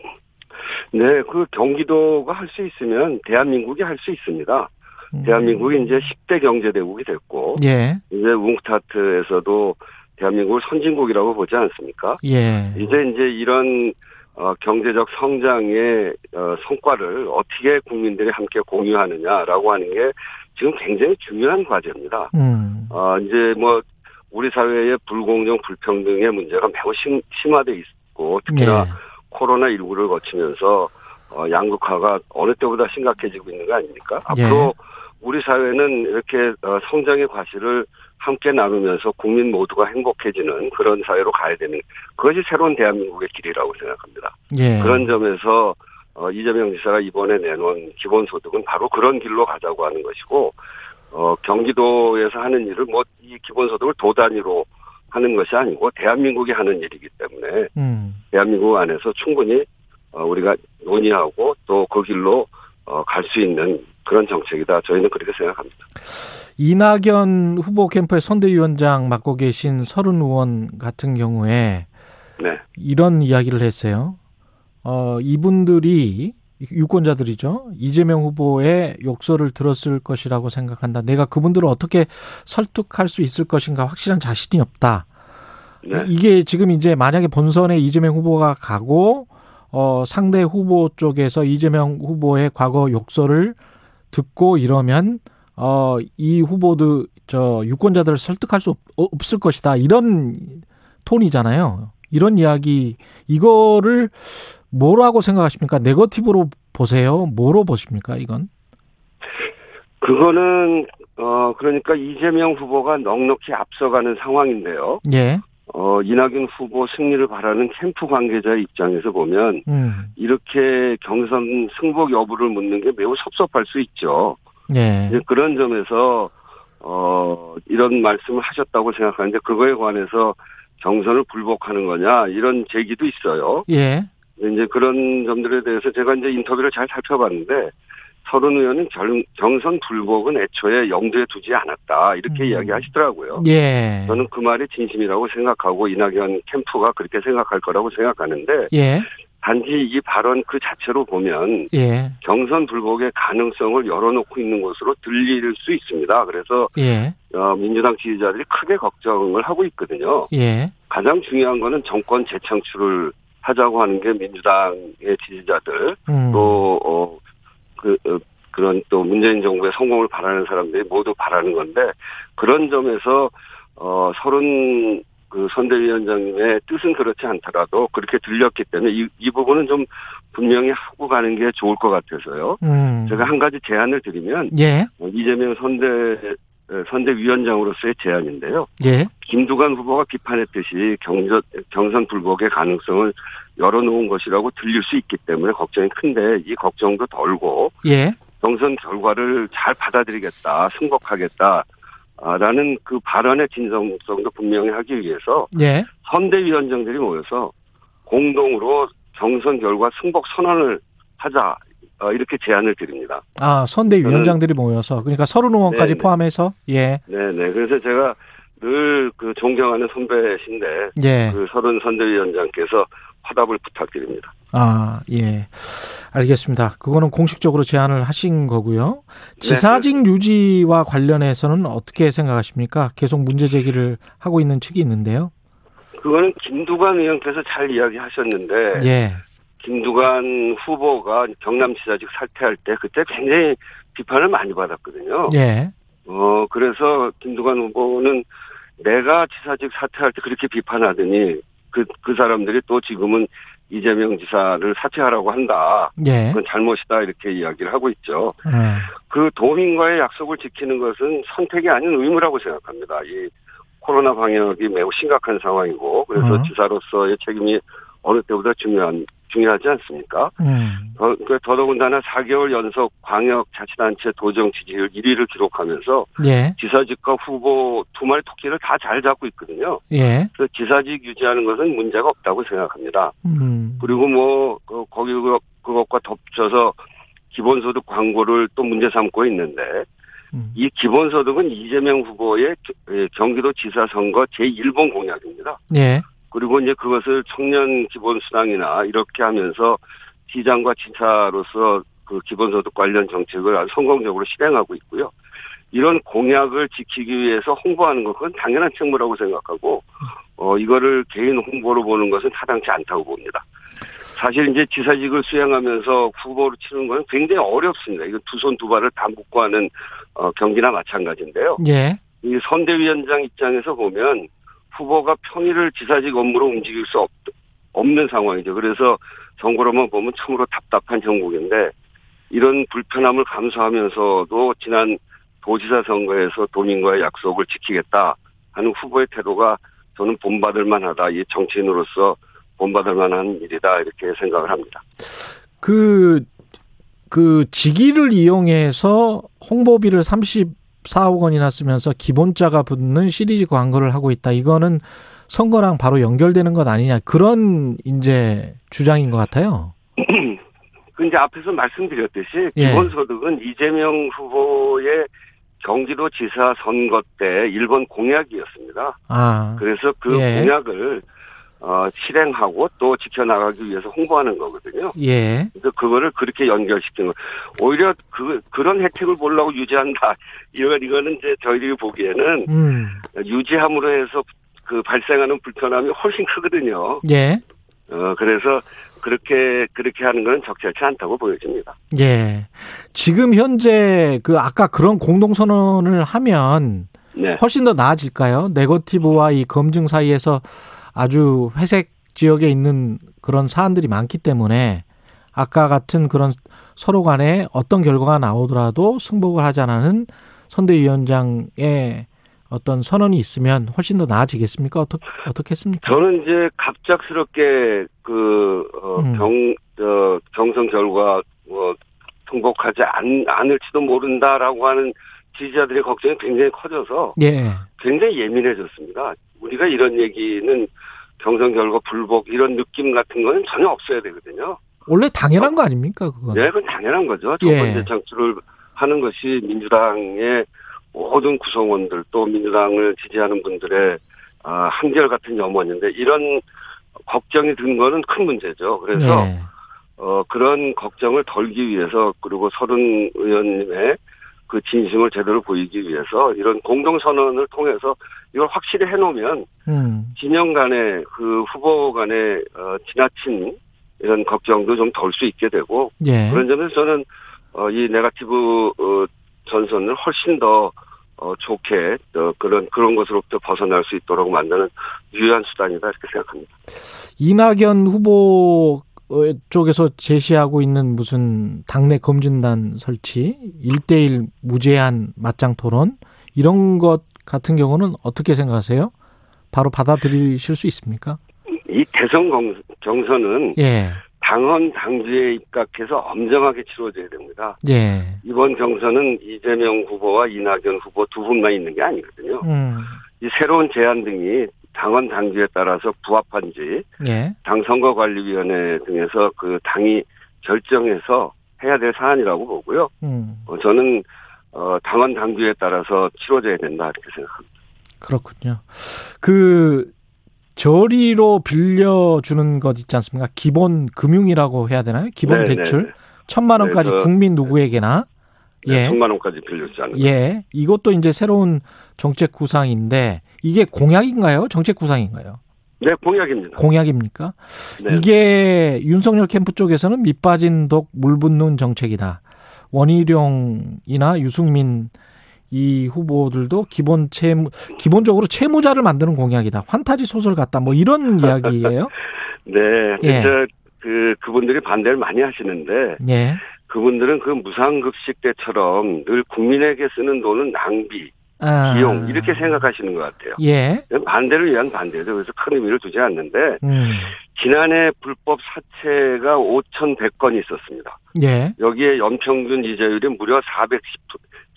네, 그 경기도가 할 수 있으면 대한민국이 할 수 있습니다. 음. 대한민국이 이제 10대 경제대국이 됐고, 예. 이제 웅스타트에서도 대한민국을 선진국이라고 보지 않습니까? 예. 이제 이제 이런 어, 경제적 성장의 어, 성과를 어떻게 국민들이 함께 공유하느냐라고 하는 게 지금 굉장히 중요한 과제입니다. 음. 어, 이제 뭐 우리 사회의 불공정 불평등의 문제가 매우 심, 심화돼 있고 특히나 네. 코로나 19를 거치면서 어, 양극화가 어느 때보다 심각해지고 있는 거 아닙니까? 예. 앞으로 우리 사회는 이렇게 어, 성장의 과실을 함께 나누면서 국민 모두가 행복해지는 그런 사회로 가야 되는 그것이 새로운 대한민국의 길이라고 생각합니다. 예. 그런 점에서 어, 이재명 지사가 이번에 내놓은 기본소득은 바로 그런 길로 가자고 하는 것이고, 어, 경기도에서 하는 일을 뭐, 이 기본소득을 도 단위로 하는 것이 아니고, 대한민국이 하는 일이기 때문에, 음. 대한민국 안에서 충분히, 어, 우리가 논의하고 또 그 길로, 어, 갈 수 있는 그런 정책이다. 저희는 그렇게 생각합니다. 이낙연 후보 캠프의 선대위원장 맡고 계신 서른 의원 같은 경우에, 네. 이런 이야기를 했어요. 어, 이분들이 유권자들이죠. 이재명 후보의 욕설을 들었을 것이라고 생각한다. 내가 그분들을 어떻게 설득할 수 있을 것인가 확실한 자신이 없다. 네. 이게 지금 이제 만약에 본선에 이재명 후보가 가고 어 상대 후보 쪽에서 이재명 후보의 과거 욕설을 듣고 이러면 어 이 후보들 저 유권자들을 설득할 수 없, 없을 것이다. 이런 톤이잖아요. 이런 이야기 이거를 뭐라고 생각하십니까? 네거티브로 보세요. 뭐로 보십니까? 이건? 그거는 어 그러니까 이재명 후보가 넉넉히 앞서가는 상황인데요. 예. 어 이낙연 후보 승리를 바라는 캠프 관계자의 입장에서 보면 음. 이렇게 경선 승복 여부를 묻는 게 매우 섭섭할 수 있죠. 예. 그런 점에서 어 이런 말씀을 하셨다고 생각하는데 그거에 관해서 경선을 불복하는 거냐 이런 제기도 있어요. 예. 이제 그런 점들에 대해서 제가 이제 인터뷰를 잘 살펴봤는데 서른 의원은 경 선 불복은 애초에 염두에 두지 않았다 이렇게 음. 이야기하시더라고요. 예. 저는 그 말이 진심이라고 생각하고 이낙연 캠프가 그렇게 생각할 거라고 생각하는데 예. 단지 이 발언 그 자체로 보면 예. 경선 불복의 가능성을 열어놓고 있는 것으로 들릴 수 있습니다. 그래서 예. 어, 민주당 지지자들이 크게 걱정을 하고 있거든요. 예. 가장 중요한 거는 정권 재창출을 하자고 하는 게 민주당의 지지자들 음. 또 어, 그, 어, 그런 또 문재인 정부의 성공을 바라는 사람들이 모두 바라는 건데 그런 점에서 어 서른 그 선대위원장님의 뜻은 그렇지 않더라도 그렇게 들렸기 때문에 이, 이 부분은 좀 분명히 하고 가는 게 좋을 것 같아서요. 음. 제가 한 가지 제안을 드리면 예. 이재명 선대 선대위원장으로서의 제안인데요. 예. 김두관 후보가 비판했듯이 경저, 경선 불복의 가능성을 열어놓은 것이라고 들릴 수 있기 때문에 걱정이 큰데 이 걱정도 덜고 예. 경선 결과를 잘 받아들이겠다, 승복하겠다. 라는 그 발언의 진정성도 분명히 하기 위해서 예. 선대위원장들이 모여서 공동으로 경선 결과 승복 선언을 하자 어, 이렇게 제안을 드립니다. 아, 선대위원장들이 모여서 그러니까 서른 의원까지 네네. 포함해서 예. 네, 네. 그래서 제가 늘 그 존경하는 선배신데 예. 그 서른 선대위원장께서 화답을 부탁드립니다. 아, 예. 알겠습니다. 그거는 공식적으로 제안을 하신 거고요. 지사직 네. 유지와 관련해서는 어떻게 생각하십니까? 계속 문제 제기를 하고 있는 측이 있는데요. 그거는 김두관 의원께서 잘 이야기하셨는데 예. 김두관 후보가 경남지사직 사퇴할 때 그때 굉장히 비판을 많이 받았거든요. 예. 어 그래서 김두관 후보는 내가 지사직 사퇴할 때 그렇게 비판하더니 그, 그 사람들이 또 지금은 이재명 지사를 사퇴하라고 한다. 예. 그건 잘못이다. 이렇게 이야기를 하고 있죠. 예. 그 도민과의 약속을 지키는 것은 선택이 아닌 의무라고 생각합니다. 이 코로나 방역이 매우 심각한 상황이고 그래서 어. 지사로서의 책임이 어느 때보다 중요한 중요하지 않습니까? 음. 더, 그 더더군다나 4개월 연속 광역자치단체 도정 지지율 1위를 기록하면서 예. 지사직과 후보 두 마리 토끼를 다 잘 잡고 있거든요. 예. 그래서 지사직 유지하는 것은 문제가 없다고 생각합니다. 음. 그리고 뭐 그, 거기 그, 그것과 덮쳐서 기본소득 광고를 또 문제 삼고 있는데 음. 이 기본소득은 이재명 후보의 예, 경기도 지사 선거 제1번 공약입니다. 예. 그리고 이제 그것을 청년 기본수당이나 이렇게 하면서 시장과 지사로서 그 기본소득 관련 정책을 아주 성공적으로 실행하고 있고요. 이런 공약을 지키기 위해서 홍보하는 것은 당연한 책무라고 생각하고 어 이거를 개인 홍보로 보는 것은 타당치 않다고 봅니다. 사실 이제 지사직을 수행하면서 후보로 치는 건 굉장히 어렵습니다. 이거 두 손 두 발을 다 묶고 하는 어 경기나 마찬가지인데요. 예. 이 선대위원장 입장에서 보면 후보가 평일을 지사직 업무로 움직일 수 없, 없는 상황이죠. 그래서 선거로만 보면 참으로 답답한 정국인데 이런 불편함을 감수하면서도 지난 도지사 선거에서 도민과의 약속을 지키겠다 하는 후보의 태도가 저는 본받을 만하다. 이 정치인으로서 본받을 만한 일이다. 이렇게 생각을 합니다. 그, 그 직위를 이용해서 홍보비를 30 4억 원이나 쓰면서 기본자가 붙는 시리즈 광고를 하고 있다. 이거는 선거랑 바로 연결되는 것 아니냐. 그런 이제 주장인 것 같아요. (clears throat) 그 이제 앞에서 말씀드렸듯이 예. 기본소득은 이재명 후보의 경기도지사 선거 때 일본 공약이었습니다. 아. 그래서 그 예. 공약을 어, 실행하고 또 지켜나가기 위해서 홍보하는 거거든요. 예. 그래서 그거를 그렇게 연결시키는 거. 오히려 그, 그런 혜택을 보려고 유지한다. (laughs) 이건, 이거는 이제 저희들이 보기에는 음. 유지함으로 해서 그 발생하는 불편함이 훨씬 크거든요. 예. 어, 그래서 그렇게, 그렇게 하는 건 적절치 않다고 보여집니다. 예. 지금 현재 그 아까 그런 공동선언을 하면 네. 훨씬 더 나아질까요? 네거티브와 이 검증 사이에서 아주 회색 지역에 있는 그런 사안들이 많기 때문에 아까 같은 그런 서로 간에 어떤 결과가 나오더라도 승복을 하자는 선대위원장의 어떤 선언이 있으면 훨씬 더 나아지겠습니까? 어떻게 어떻겠습니까? 저는 이제 갑작스럽게 그 어, 음. 경, 어, 경선 결과 뭐 승복하지 않, 않을지도 모른다라고 하는 지지자들의 걱정이 굉장히 커져서 예. 굉장히 예민해졌습니다. 우리가 이런 얘기는 경선 결과 불복 이런 느낌 같은 거는 전혀 없어야 되거든요. 원래 당연한 거 아닙니까 그거? 네, 그건 당연한 거죠. 첫 번째 예. 창출을 하는 것이 민주당의 모든 구성원들 또 민주당을 지지하는 분들의 아, 한결 같은 염원인데 이런 걱정이 든 거는 큰 문제죠. 그래서 네. 어, 그런 걱정을 덜기 위해서 그리고 서른 의원님의 그 진심을 제대로 보이기 위해서 이런 공동선언을 통해서 이걸 확실히 해놓으면 음. 진영 간의 그 후보 간의 어, 지나친 이런 걱정도 좀 덜 수 있게 되고 예. 그런 점에서 저는 어, 이 네가티브 어, 전선을 훨씬 더 어, 좋게 어, 그런 그런 것으로부터 벗어날 수 있도록 만드는 유효한 수단이다 이렇게 생각합니다. 이낙연 후보 쪽에서 제시하고 있는 무슨 당내 검진단 설치, 일대일 무제한 맞짱 토론 이런 것 같은 경우는 어떻게 생각하세요? 바로 받아들이실 수 있습니까? 이 대선 경선은 예. 당헌 당주에 입각해서 엄정하게 치러져야 됩니다. 예. 이번 경선은 이재명 후보와 이낙연 후보 두 분만 있는 게 아니거든요. 음. 이 새로운 제안 등이 당헌 당주에 따라서 부합한지 예. 당 선거관리위원회 등에서 그 당이 결정해서 해야 될 사안이라고 보고요. 음. 어, 저는 어, 당헌 당규에 따라서 치러져야 된다 이렇게 생각합니다. 그렇군요. 그 저리로 빌려주는 것 있지 않습니까? 기본 금융이라고 해야 되나요? 기본 네네. 대출 네. 천만 원까지 네, 국민 누구에게나 네, 예. 천만 원까지 빌려주지 않는 예. 이것도 이제 새로운 정책 구상인데 이게 공약인가요? 정책 구상인가요? 네, 공약입니다. 공약입니까? 네. 이게 윤석열 캠프 쪽에서는 밑빠진 독 물붓는 정책이다. 원희룡이나 유승민 이 후보들도 기본 채무 기본적으로 채무자를 만드는 공약이다. 환타지 소설 같다. 뭐 이런 (laughs) 이야기예요. 네. 예. 그 그분들이 반대를 많이 하시는데 예. 그분들은 그 무상급식 때처럼 늘 국민에게 쓰는 돈은 낭비, 아. 비용 이렇게 생각하시는 것 같아요. 예. 반대를 위한 반대죠. 그래서 큰 의미를 두지 않는데 음. 지난해 불법 사채가 5,100건이 있었습니다. 예. 여기에 연평균 이자율이 무려 410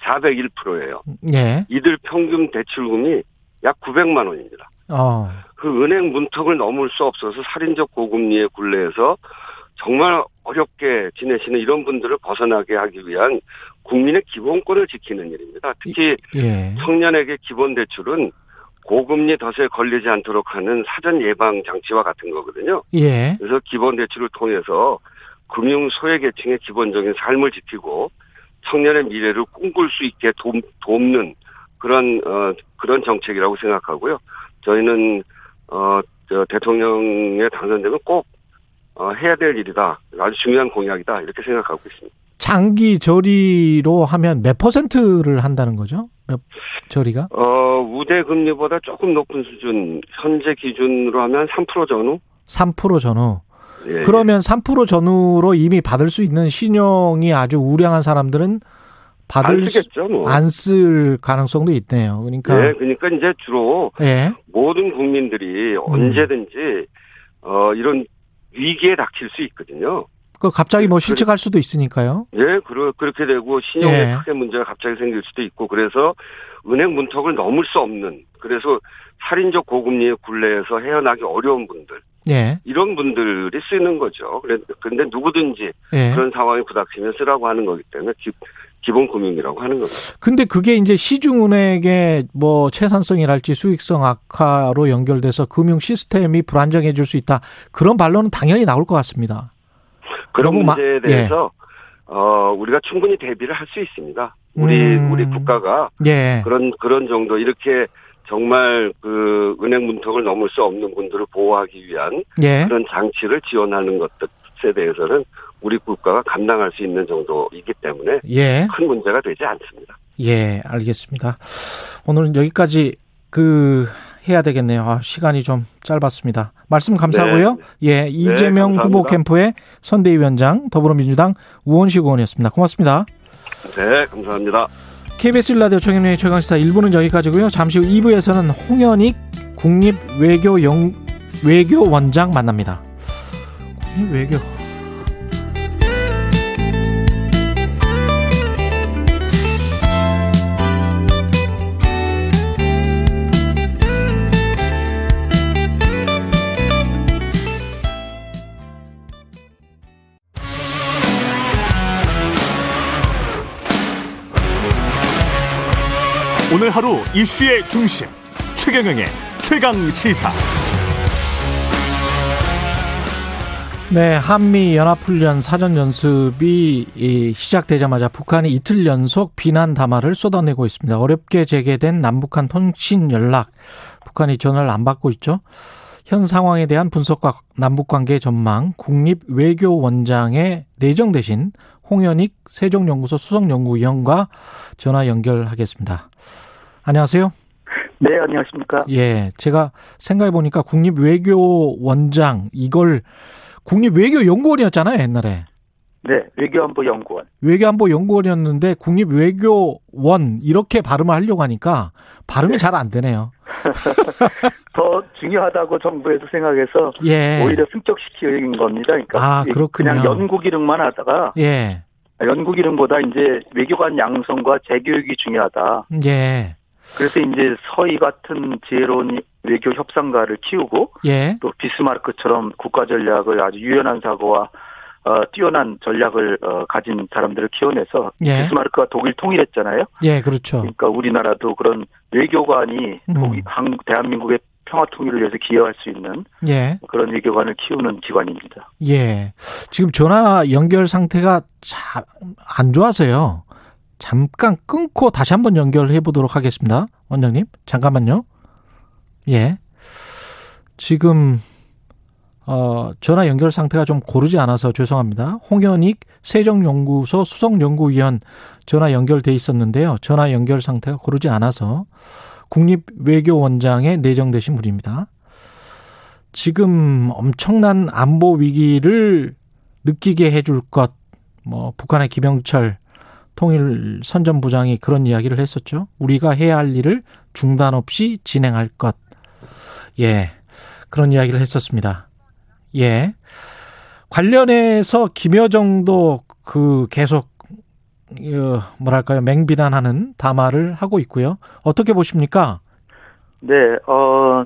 401%예요. 예. 이들 평균 대출금이 약 900만 원입니다. 어. 그 은행 문턱을 넘을 수 없어서 살인적 고금리의 굴레에서 정말 어렵게 지내시는 이런 분들을 벗어나게 하기 위한 국민의 기본권을 지키는 일입니다. 특히 예. 청년에게 기본 대출은 고금리 덫에 걸리지 않도록 하는 사전 예방 장치와 같은 거거든요. 예. 그래서 기본 대출을 통해서 금융 소외 계층의 기본적인 삶을 지키고 청년의 미래를 꿈꿀 수 있게 돕, 돕는 그런 어 그런 정책이라고 생각하고요. 저희는 어 대통령에 당선되면 꼭 어, 해야 될 일이다. 아주 중요한 공약이다. 이렇게 생각하고 있습니다. 장기 저리로 하면 몇 퍼센트를 한다는 거죠? 몇 저리가? 어, 우대 금리보다 조금 높은 수준, 현재 기준으로 하면 3% 전후? 3% 전후. 예, 그러면 3% 전후로 이미 받을 수 있는 신용이 아주 우량한 사람들은 받을 뭐. 안쓸 가능성도 있네요. 그러니까 예, 그러니까 이제 주로 예. 모든 국민들이 음. 언제든지 어 이런 위기에 닥칠 수 있거든요. 그 갑자기 뭐 실직할 수도 있으니까요. 예, 그러, 그렇게 되고 신용에 예. 크게 문제가 갑자기 생길 수도 있고 그래서 은행 문턱을 넘을 수 없는 그래서 살인적 고금리의 굴레에서 헤어나기 어려운 분들 예. 이런 분들이 쓰는 거죠. 그런데 누구든지 예. 그런 상황이 부닥치면 쓰라고 하는 거기 때문에 기, 기본 금융이라고 하는 겁니다. 근데 그게 이제 시중은행의 뭐 채산성이랄지 수익성 악화로 연결돼서 금융 시스템이 불안정해질 수 있다. 그런 반론은 당연히 나올 것 같습니다. 그런 문제에 마, 대해서 예. 어 우리가 충분히 대비를 할 수 있습니다. 우리 음. 우리 국가가 예. 그런 그런 정도 이렇게 정말 그 은행 문턱을 넘을 수 없는 분들을 보호하기 위한 예. 그런 장치를 지원하는 것들에 대해서는 우리 국가가 감당할 수 있는 정도이기 때문에 예. 큰 문제가 되지 않습니다. 예, 알겠습니다. 오늘은 여기까지 그 해야 되겠네요. 아, 시간이 좀 짧았습니다. 말씀 감사하고요. 네. 예, 네, 이재명 네, 후보 캠프의 선대위원장 더불어민주당 우원식 의원이었습니다. 고맙습니다. 네, 감사합니다. KBS 일라디오 최경련의 최강시사 1부는 여기까지고요. 잠시 후 2부에서는 홍현익 국립외교영 외교원장 만납니다. 국립외교 오늘 하루 이슈의 중심 최경영의 최강 시사. 네, 한미 연합훈련 사전 연습이 시작되자마자 북한이 이틀 연속 비난 담화를 쏟아내고 있습니다. 어렵게 재개된 남북한 통신 연락, 북한이 전화를 안 받고 있죠. 현 상황에 대한 분석과 남북관계 전망 국립 외교원장에 내정되신 홍현익 세종연구소 수석연구위원과 전화 연결하겠습니다. 안녕하세요. 네, 안녕하십니까. 예, 제가 생각해 보니까 국립외교원장 이걸 국립외교연구원이었잖아요, 옛날에. 네, 외교안보연구원. 외교안보연구원이었는데 국립외교원 이렇게 발음을 하려고 하니까 발음이 네. 잘안 되네요. (laughs) 더 중요하다고 정부에서 생각해서 예. 오히려 승격시키는 겁니다. 그러니까 아, 그렇군요. 그냥 연구 기능만 하다가 예. 연구 기능보다 이제 외교관 양성과 재교육이 중요하다. 예. 그래서 이제 서희 같은 지혜로운 외교 협상가를 키우고 예. 또 비스마르크처럼 국가 전략을 아주 유연한 사고와 어, 뛰어난 전략을 어, 가진 사람들을 키워내서 예. 비스마르크가 독일 통일했잖아요. 예, 그렇죠. 그러니까 우리나라도 그런 외교관이 음. 독일, 한, 대한민국의 평화 통일을 위해서 기여할 수 있는 예. 그런 외교관을 키우는 기관입니다. 예. 지금 전화 연결 상태가 안 좋아서요. 잠깐 끊고 다시 한번 연결해 보도록 하겠습니다. 원장님, 잠깐만요. 예. 지금 어, 전화 연결 상태가 좀 고르지 않아서 죄송합니다. 홍현익 세종연구소 수석연구위원 전화 연결돼 있었는데요. 전화 연결 상태가 고르지 않아서 국립외교원장에 내정되신 분입니다. 지금 엄청난 안보 위기를 느끼게 해줄 것, 뭐, 북한의 김영철 통일 선전부장이 그런 이야기를 했었죠. 우리가 해야 할 일을 중단 없이 진행할 것. 예. 그런 이야기를 했었습니다. 예. 관련해서 김여정도 그 계속 어, 뭐랄까요 맹비난하는 담화를 하고 있고요. 어떻게 보십니까? 네, 어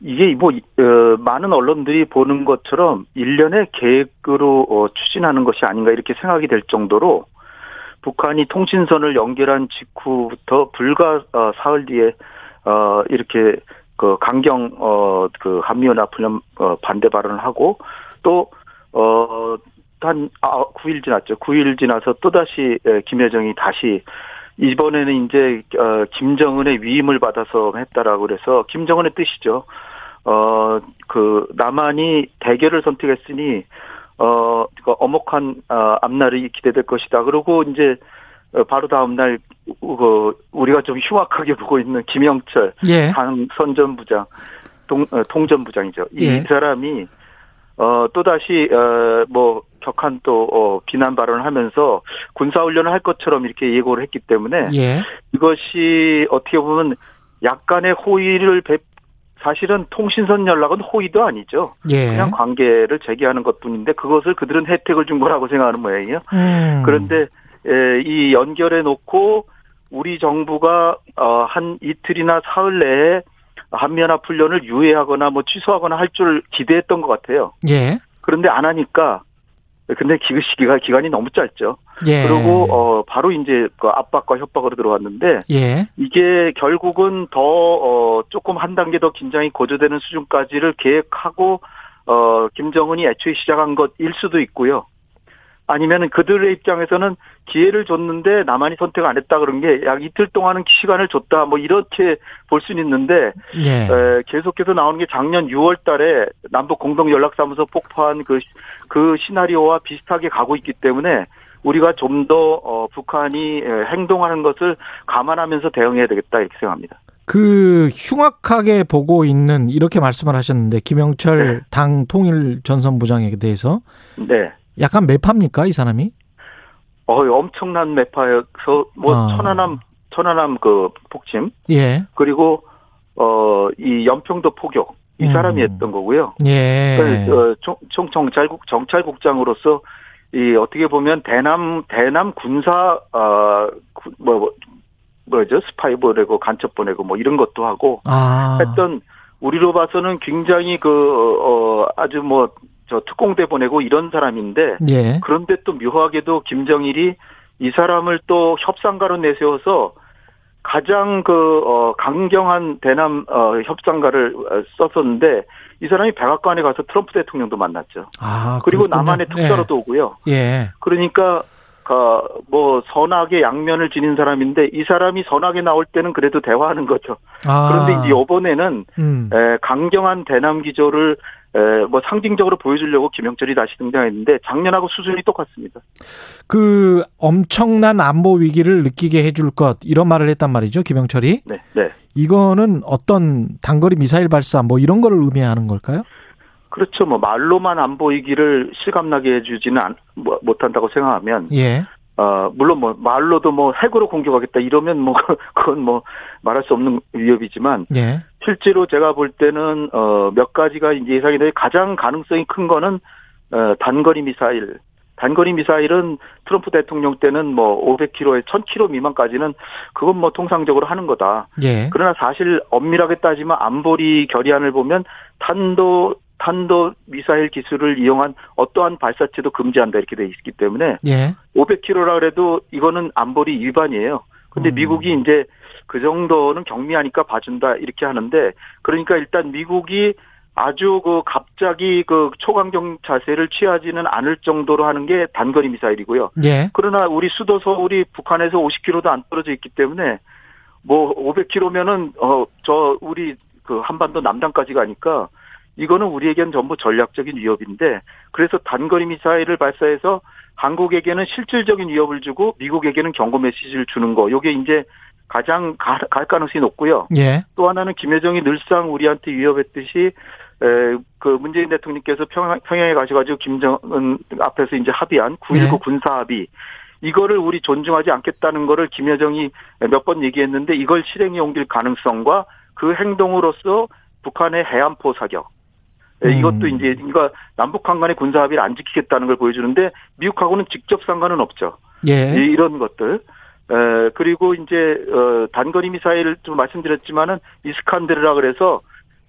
이게 뭐 어, 많은 언론들이 보는 것처럼 일련의 계획으로 어, 추진하는 것이 아닌가 이렇게 생각이 될 정도로 북한이 통신선을 연결한 직후부터 불과 어, 사흘 뒤에 어, 이렇게 그 강경 어그 한미연합 훈련 어 반대 발언을 하고 또어한 아, 9일 지났죠. 9일 지나서 또 다시 김여정이 다시 이번에는 이제 어 김정은의 위임을 받아서 했다라고 그래서 김정은의 뜻이죠. 어 그 남한이 대결을 선택했으니 어그 어, 앞날이 기대될 것이다. 그리고 이제 어, 바로 다음 날 그, 우리가 좀 흉악하게 (laughs) 보고 있는 김영철 예. 당 선전 부장 동, 어, 통전 부장이죠. 이 예. 사람이 어 또다시 어 뭐 격한 또 어, 비난 발언을 하면서 군사 훈련을 할 것처럼 이렇게 예고를 했기 때문에 예. 이것이 어떻게 보면 약간의 호의를 배, 사실은 통신선 연락은 호의도 아니죠. 예. 그냥 관계를 재개하는 것 뿐인데 그것을 그들은 혜택을 준 거라고 생각하는 모양이에요. 음. 그런데 이 연결해 놓고 우리 정부가 어, 한 이틀이나 사흘 내에 한미연합 훈련을 유예하거나 뭐 취소하거나 할 줄 기대했던 것 같아요. 예. 그런데 안 하니까 근데 기 시기가 기간이 너무 짧죠. 예. 그리고 어 바로 이제 그 압박과 협박으로 들어왔는데 예. 이게 결국은 더 어 조금 한 단계 더 긴장이 고조되는 수준까지를 계획하고 어 김정은이 애초에 시작한 것일 수도 있고요. 아니면 그들의 입장에서는 기회를 줬는데 나만이 선택 안 했다 그런 게 약 이틀 동안은 시간을 줬다 뭐 이렇게 볼 수는 있는데 예. 에, 계속해서 나오는 게 작년 6월 달에 남북 공동 연락사무소 폭파한 그, 그 시나리오와 비슷하게 가고 있기 때문에 우리가 좀 더 어, 북한이 행동하는 것을 감안하면서 대응해야 되겠다 이렇게 생각합니다. 그 흉악하게 보고 있는 이렇게 말씀을 하셨는데 김영철 네. 당 통일 전선부장에 대해서 네. 약간 매파입니까 이 사람이? 어 엄청난 매파여서 뭐 아. 천안함 천안함 그 폭침 예 그리고 어 이 연평도 포격 이 음. 사람이 음. 했던 거고요. 예. 어, 총, 정찰국 정찰국장으로서 이 어떻게 보면 대남 대남 군사 어뭐 뭐, 뭐죠 스파이 보내고 간첩 보내고 뭐 이런 것도 하고 아. 했던 우리로 봐서는 굉장히 그 어 아주 뭐 저 특공대 보내고 이런 사람인데 예. 그런데 또 묘하게도 김정일이 이 사람을 또 협상가로 내세워서 가장 그 어, 강경한 대남 어, 협상가를 어, 썼었는데 이 사람이 백악관에 가서 트럼프 대통령도 만났죠. 아, 그리고 남한의 특사로도 예. 오고요. 예. 그러니까 뭐 선악의 양면을 지닌 사람인데 이 사람이 선악에 나올 때는 그래도 대화하는 거죠. 아. 그런데 이제 이번에는 음. 에, 강경한 대남 기조를 에, 뭐 상징적으로 보여주려고 김영철이 다시 등장했는데 작년하고 수준이 똑같습니다. 그 엄청난 안보 위기를 느끼게 해줄 것 이런 말을 했단 말이죠, 김영철이. 네, 네. 이거는 어떤 단거리 미사일 발사 뭐 이런 거를 의미하는 걸까요? 그렇죠. 뭐 말로만 안보 위기를 실감나게 해주지는 않, 뭐, 못한다고 생각하면. 예. 어, 물론 뭐 말로도 뭐 핵으로 공격하겠다 이러면 뭐 (laughs) 그건 뭐 말할 수 없는 위협이지만 예. 실제로 제가 볼 때는 어 몇 가지가 이제 예상이 돼 가장 가능성이 큰 거는 어 단거리 미사일 단거리 미사일은 트럼프 대통령 때는 뭐 500km에 1000km 미만까지는 그건 뭐 통상적으로 하는 거다. 예. 그러나 사실 엄밀하게 따지면 안보리 결의안을 보면 탄도 탄도 미사일 기술을 이용한 어떠한 발사체도 금지한다 이렇게 돼 있기 때문에 예. 500km라 그래도 이거는 안보리 위반이에요. 근데 음. 미국이 이제 그 정도는 경미하니까 봐준다 이렇게 하는데 그러니까 일단 미국이 아주 그 갑자기 그 초강경 자세를 취하지는 않을 정도로 하는 게 단거리 미사일이고요. 예. 그러나 우리 수도 서울이 북한에서 50km도 안 떨어져 있기 때문에 뭐 500km면은 어 저 우리 그 한반도 남단까지 가니까 이거는 우리에겐 전부 전략적인 위협인데 그래서 단거리 미사일을 발사해서 한국에게는 실질적인 위협을 주고 미국에게는 경고 메시지를 주는 거. 요게 이제 가장 갈 가능성이 높고요. 예. 또 하나는 김여정이 늘상 우리한테 위협했듯이 에, 그 문재인 대통령께서 평양, 평양에 가셔가지고 김정은 앞에서 이제 합의한 9.19 예. 군사 합의 이거를 우리 존중하지 않겠다는 거를 김여정이 몇 번 얘기했는데 이걸 실행에 옮길 가능성과 그 행동으로서 북한의 해안포 사격 예, 음. 이것도 이제 그러니까 남북 한 간의 군사 합의를 안 지키겠다는 걸 보여주는데 미국하고는 직접 상관은 없죠. 예. 이런 것들. 에, 그리고 이제 어 단거리 미사일 좀 말씀드렸지만은 이스칸데르라 그래서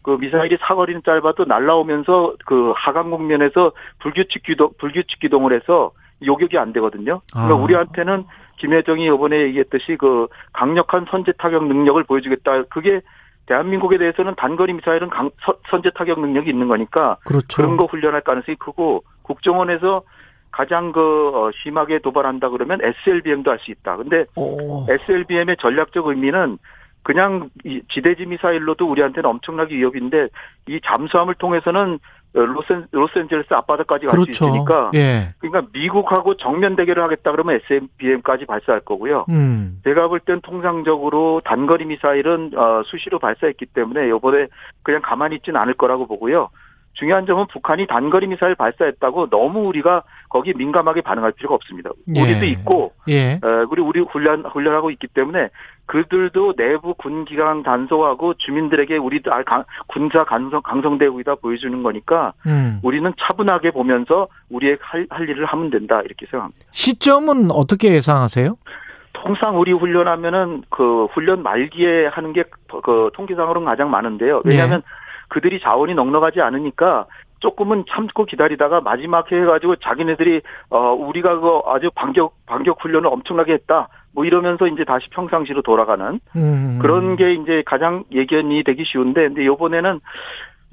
그 미사일이 사거리는 짧아도 날라오면서 그 하강 국면에서 불규칙 기동 불규칙 기동을 해서 요격이 안 되거든요. 그러니까 아. 우리한테는 김여정이 이번에 얘기했듯이 그 강력한 선제 타격 능력을 보여주겠다. 그게 대한민국에 대해서는 단거리 미사일은 강, 선제 타격 능력이 있는 거니까 그렇죠. 그런 거 훈련할 가능성이 크고 국정원에서 가장 그 어, 심하게 도발한다 그러면 SLBM도 할 수 있다. 근데 오. SLBM의 전략적 의미는 그냥 지대지 미사일로도 우리한테는 엄청나게 위협인데 이 잠수함을 통해서는 로스, 로스앤젤레스 앞바다까지 갈수 그렇죠. 있으니까 예. 그러니까 미국하고 정면 대결을 하겠다 그러면 SLBM까지 발사할 거고요. 음. 제가 볼 땐 통상적으로 단거리 미사일은 어, 수시로 발사했기 때문에 이번에 그냥 가만히 있지는 않을 거라고 보고요. 중요한 점은 북한이 단거리 미사일 발사했다고 너무 우리가 거기 민감하게 반응할 필요가 없습니다. 예. 우리도 있고, 예. 어, 우리 우리 훈련 훈련하고 있기 때문에 그들도 내부 군 기강 단속하고 주민들에게 우리도 아, 군사 강성 강성대국이다 보여주는 거니까 음. 우리는 차분하게 보면서 우리의 할, 할 일을 하면 된다 이렇게 생각합니다. 시점은 어떻게 예상하세요? 통상 우리 훈련하면은 그 훈련 말기에 하는 게 그 통계상으로는 가장 많은데요. 왜냐하면 네. 그들이 자원이 넉넉하지 않으니까 조금은 참고 기다리다가 마지막 해가지고 자기네들이 어 우리가 그 아주 반격 반격 훈련을 엄청나게 했다 뭐 이러면서 이제 다시 평상시로 돌아가는 음. 그런 게 이제 가장 예견이 되기 쉬운데 근데 요번에는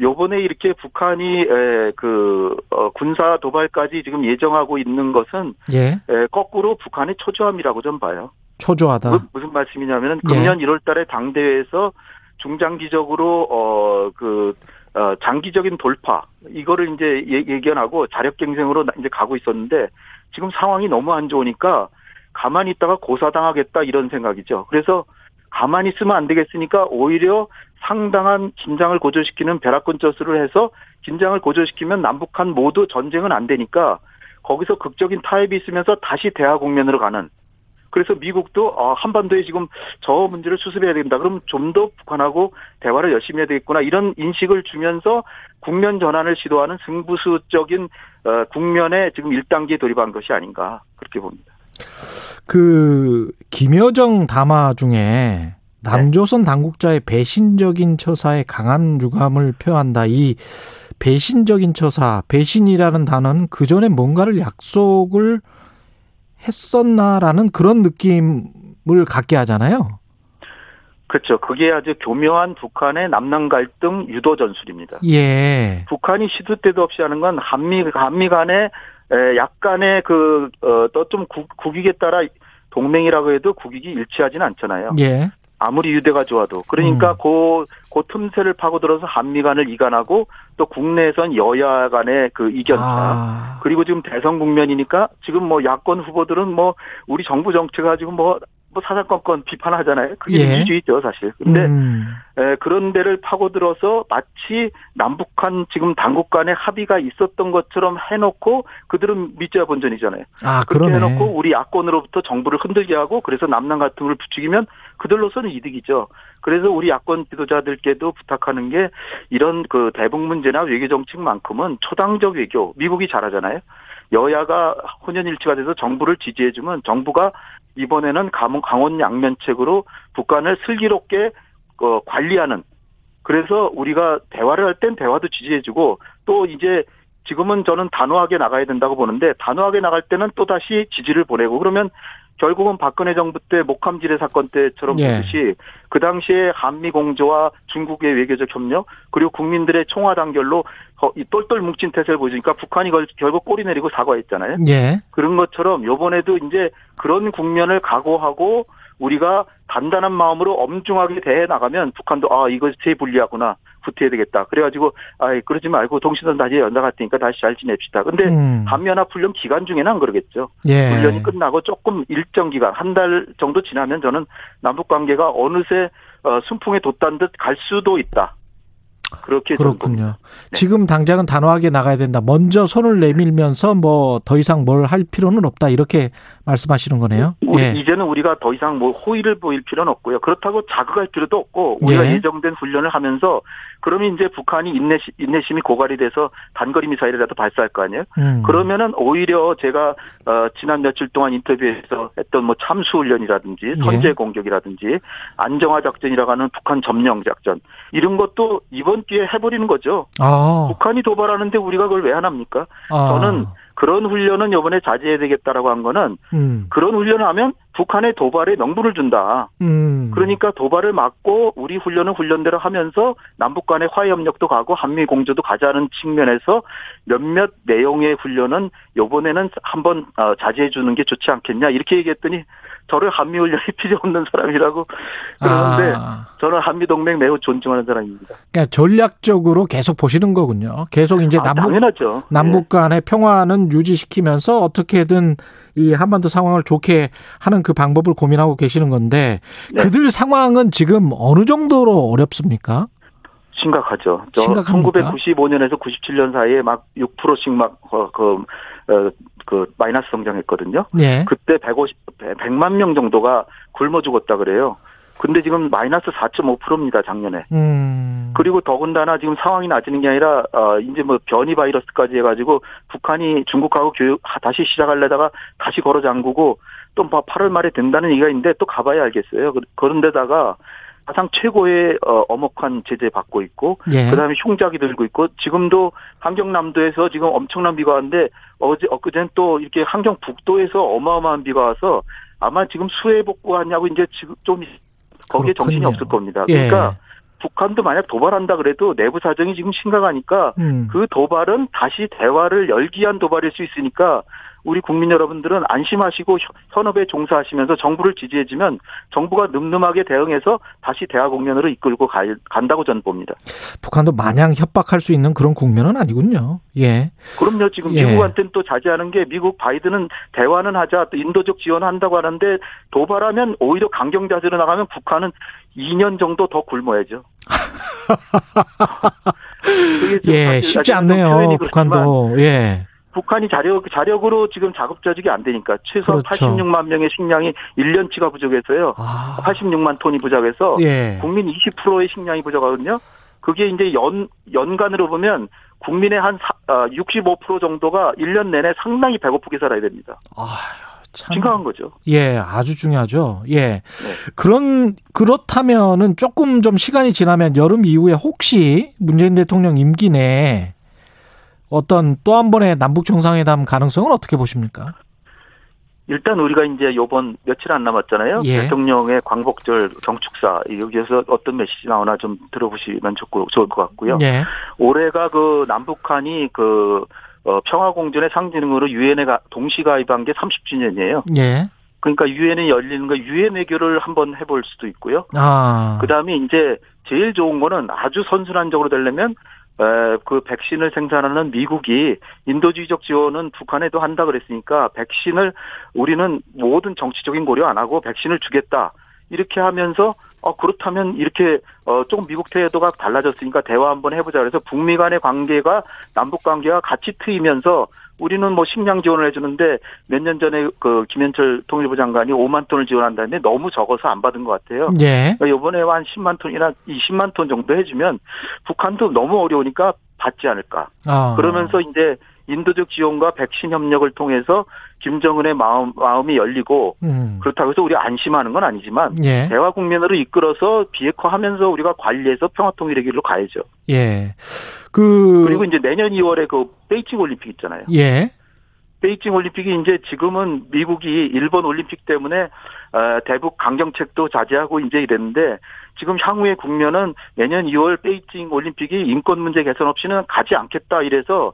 요번에 이렇게 북한이 에 그 어, 군사 도발까지 지금 예정하고 있는 것은 예. 에, 거꾸로 북한의 초조함이라고 좀 봐요. 초조하다. 무슨, 무슨 말씀이냐면은 금년 예. 1월달에 당대회에서 중장기적으로 어그 어, 장기적인 돌파 이거를 이제 예견하고 자력 갱생으로 이제 가고 있었는데 지금 상황이 너무 안 좋으니까 가만히 있다가 고사당하겠다 이런 생각이죠. 그래서 가만히 있으면 안 되겠으니까 오히려 상당한 긴장을 고조시키는 벼락군 저수를 해서 긴장을 고조시키면 남북한 모두 전쟁은 안 되니까 거기서 극적인 타협이 있으면서 다시 대화 국면으로 가는 그래서 미국도 어, 한반도에 지금 저 문제를 수습해야 된다. 그럼 좀 더 북한하고 대화를 열심히 해야 되겠구나. 이런 인식을 주면서 국면 전환을 시도하는 승부수적인 어, 국면에 지금 1단계에 돌입한 것이 아닌가 그렇게 봅니다. 그 김여정 담화 중에 남조선 네. 당국자의 배신적인 처사에 강한 유감을 표한다. 이 배신적인 처사, 배신이라는 단어는 그 전에 뭔가를 약속을 했었나라는 그런 느낌을 갖게 하잖아요. 그렇죠. 그게 아주 교묘한 북한의 남남 갈등 유도 전술입니다. 예. 북한이 시도 때도 없이 하는 건 한미 한미 간의 에, 약간의 그, 어, 또좀 국익에 따라 동맹이라고 해도 국익이 일치하지는 않잖아요. 예. 아무리 유대가 좋아도 그러니까 음. 그, 그 틈새를 파고들어서 한미 간을 이간하고 또 국내에선 여야 간의 그 이견차 아. 그리고 지금 대선 국면이니까 지금 뭐 야권 후보들은 뭐 우리 정부 정책 가지고 뭐 뭐 사사건건 비판하잖아요. 그게 예. 민주주의죠, 사실. 근데 음. 에, 그런 데를 파고들어서 마치 남북한 지금 당국 간의 합의가 있었던 것처럼 해놓고 그들은 밑자 본전이잖아요. 아, 그렇게. 해놓고 우리 야권으로부터 정부를 흔들게 하고 그래서 남남 같은 걸 부추기면 그들로서는 이득이죠. 그래서 우리 야권 지도자들께도 부탁하는 게 이런 그 대북 문제나 외교 정책만큼은 초당적 외교 미국이 잘하잖아요. 여야가 혼연일치가 돼서 정부를 지지해주면 정부가 이번에는 강원 양면책으로 북한을 슬기롭게 어, 관리하는. 그래서 우리가 대화를 할 땐 대화도 지지해주고 또 이제 지금은 저는 단호하게 나가야 된다고 보는데 단호하게 나갈 때는 또 다시 지지를 보내고 그러면 결국은 박근혜 정부 때 목함지뢰 사건 때처럼 예. 보듯이 그 당시에 한미 공조와 중국의 외교적 협력 그리고 국민들의 총화 단결로 이 똘똘 뭉친 태세를 보여주니까 북한이 결국 꼬리 내리고 사과했잖아요. 예. 그런 것처럼 요번에도 이제 그런 국면을 각오하고 우리가 단단한 마음으로 엄중하게 대해 나가면 북한도 아 이것이 제 불리하구나 붙어야 되겠다. 그래가지고 아 그러지 말고 동시선 다시 연락할 테니까 다시 잘 지냅시다. 근데 음. 한미연합 훈련 기간 중에는 안 그러겠죠. 예. 훈련이 끝나고 조금 일정 기간 한 달 정도 지나면 저는 남북 관계가 어느새 어, 순풍에 돋단 듯 갈 수도 있다. 그렇게 그렇군요. 네. 지금 당장은 단호하게 나가야 된다. 먼저 손을 내밀면서 뭐 더 이상 뭘 할 필요는 없다. 이렇게 말씀하시는 거네요. 우리, 예. 이제는 우리가 더 이상 뭐 호의를 보일 필요는 없고요. 그렇다고 자극할 필요도 없고 우리가 예. 예정된 훈련을 하면서 그러면 이제 북한이 인내심, 인내심이 고갈이 돼서 단거리 미사일이라도 발사할 거 아니에요? 음. 그러면은 오히려 제가 어, 지난 며칠 동안 인터뷰에서 했던 뭐 참수 훈련이라든지 예. 선제 공격이라든지 안정화 작전이라고 하는 북한 점령 작전 이런 것도 이번 기회에 해버리는 거죠. 아. 북한이 도발하는데 우리가 그걸 왜 안 합니까? 아. 저는 그런 훈련은 이번에 자제해야 되겠다라고 한 거는 음. 그런 훈련을 하면 북한의 도발에 명분을 준다. 음. 그러니까 도발을 막고 우리 훈련은 훈련대로 하면서 남북 간의 화해협력도 가고 한미 공조도 가자는 측면에서 몇몇 내용의 훈련은 요번에는 한번 어, 자제해 주는 게 좋지 않겠냐 이렇게 얘기했더니 저를 한미 훈련이 (laughs) 필요 없는 사람이라고 그러는데 아. 저는 한미 동맹 매우 존중하는 사람입니다. 그러니까 전략적으로 계속 보시는 거군요. 계속 이제 아, 남북 당연하죠. 남북 네. 간의 네. 평화는 유지시키면서 어떻게든 이 한반도 상황을 좋게 하는 그 방법을 고민하고 계시는 건데 네. 그들 상황은 지금 어느 정도로 어렵습니까? 심각하죠. 저 심각합니까? 1995년에서 97년 사이에 막 6%씩 막, 어, 그, 어, 그, 마이너스 성장했거든요. 예. 그때 150, 100만 명 정도가 굶어 죽었다 그래요. 근데 지금 마이너스 4.5%입니다, 작년에. 음. 그리고 더군다나 지금 상황이 나아지는 게 아니라, 어, 이제 뭐 변이 바이러스까지 해가지고 북한이 중국하고 교육 다시 시작하려다가 다시 걸어 잠그고 또 8월 뭐 말에 된다는 얘기가 있는데 또 가봐야 알겠어요. 그런데다가 가장 최고의 어, 엄혹한 제재 받고 있고 예. 그다음에 흉작이 들고 있고 지금도 함경남도에서 지금 엄청난 비가 왔는데 어제 엊그제는 또 이렇게 함경북도에서 어마어마한 비가 와서 아마 지금 수해 복구하냐고 이제 지금 좀 거기에 그렇군요. 정신이 없을 겁니다. 예. 그러니까 예. 북한도 만약 도발한다 그래도 내부 사정이 지금 심각하니까 음. 그 도발은 다시 대화를 열기 위한 도발일 수 있으니까 우리 국민 여러분들은 안심하시고 현업에 종사하시면서 정부를 지지해주면 정부가 늠름하게 대응해서 다시 대화 국면으로 이끌고 간다고 저는 봅니다. 북한도 마냥 협박할 수 있는 그런 국면은 아니군요. 예. 그럼요. 지금 예. 미국한테는 또 자제하는 게 미국 바이든은 대화는 하자 또 인도적 지원한다고 하는데 도발하면 오히려 강경 자세로 나가면 북한은 2년 정도 더 굶어야죠. (laughs) 예, 쉽지 않네요. 북한도. 예. 북한이 자력 자력으로 지금 자급 자족이 안 되니까 최소 그렇죠. 86만 명의 식량이 1년치가 부족해서요. 아. 86만 톤이 부족해서 예. 국민 20%의 식량이 부족하거든요. 그게 이제 연 연간으로 보면 국민의 한 65% 아, 정도가 1년 내내 상당히 배고프게 살아야 됩니다. 아휴, 참. 심각한 거죠. 예, 아주 중요하죠. 예. 네. 그런 그렇다면은 조금 좀 시간이 지나면 여름 이후에 혹시 문재인 대통령 임기 내에 어떤 또 한 번의 남북 정상회담 가능성은 어떻게 보십니까? 일단 우리가 이제 요번 며칠 안 남았잖아요. 예. 대통령의 광복절 경축사 여기에서 어떤 메시지 나오나 좀 들어보시면 좋고 좋을 것 같고요. 예. 올해가 그 남북한이 그 어, 평화공존의 상징으로 유엔에 동시 가입한 게 30주년이에요. 예. 그러니까 유엔이 열리는 거 유엔 외교를 한번 해볼 수도 있고요. 아. 그다음에 이제 제일 좋은 거는 아주 선순환적으로 되려면 에, 그 백신을 생산하는 미국이 인도주의적 지원은 북한에도 한다 그랬으니까 백신을 우리는 모든 정치적인 고려 안 하고 백신을 주겠다. 이렇게 하면서 어 그렇다면 이렇게 어 조금 미국 태도가 달라졌으니까 대화 한번 해보자. 그래서 북미 간의 관계가 남북 관계가 같이 트이면서 우리는 뭐 식량 지원을 해주는데 몇 년 전에 그 김현철 통일부 장관이 5만 톤을 지원한다는데 너무 적어서 안 받은 것 같아요. 예. 그러니까 이번에 한 10만 톤이나 20만 톤 정도 해주면 북한도 너무 어려우니까 받지 않을까. 아. 그러면서 이제 인도적 지원과 백신 협력을 통해서 김정은의 마음 마음이 열리고 음. 그렇다고 해서 우리 안심하는 건 아니지만 예. 대화 국면으로 이끌어서 비핵화하면서 우리가 관리해서 평화 통일의 길로 가야죠. 예. 그 그리고 이제 내년 2월에 그 베이징 올림픽 있잖아요. 예. 베이징 올림픽이 이제 지금은 미국이 일본 올림픽 때문에 어, 대북 강경책도 자제하고 이제 이랬는데 지금 향후의 국면은 내년 2월 베이징 올림픽이 인권 문제 개선 없이는 가지 않겠다 이래서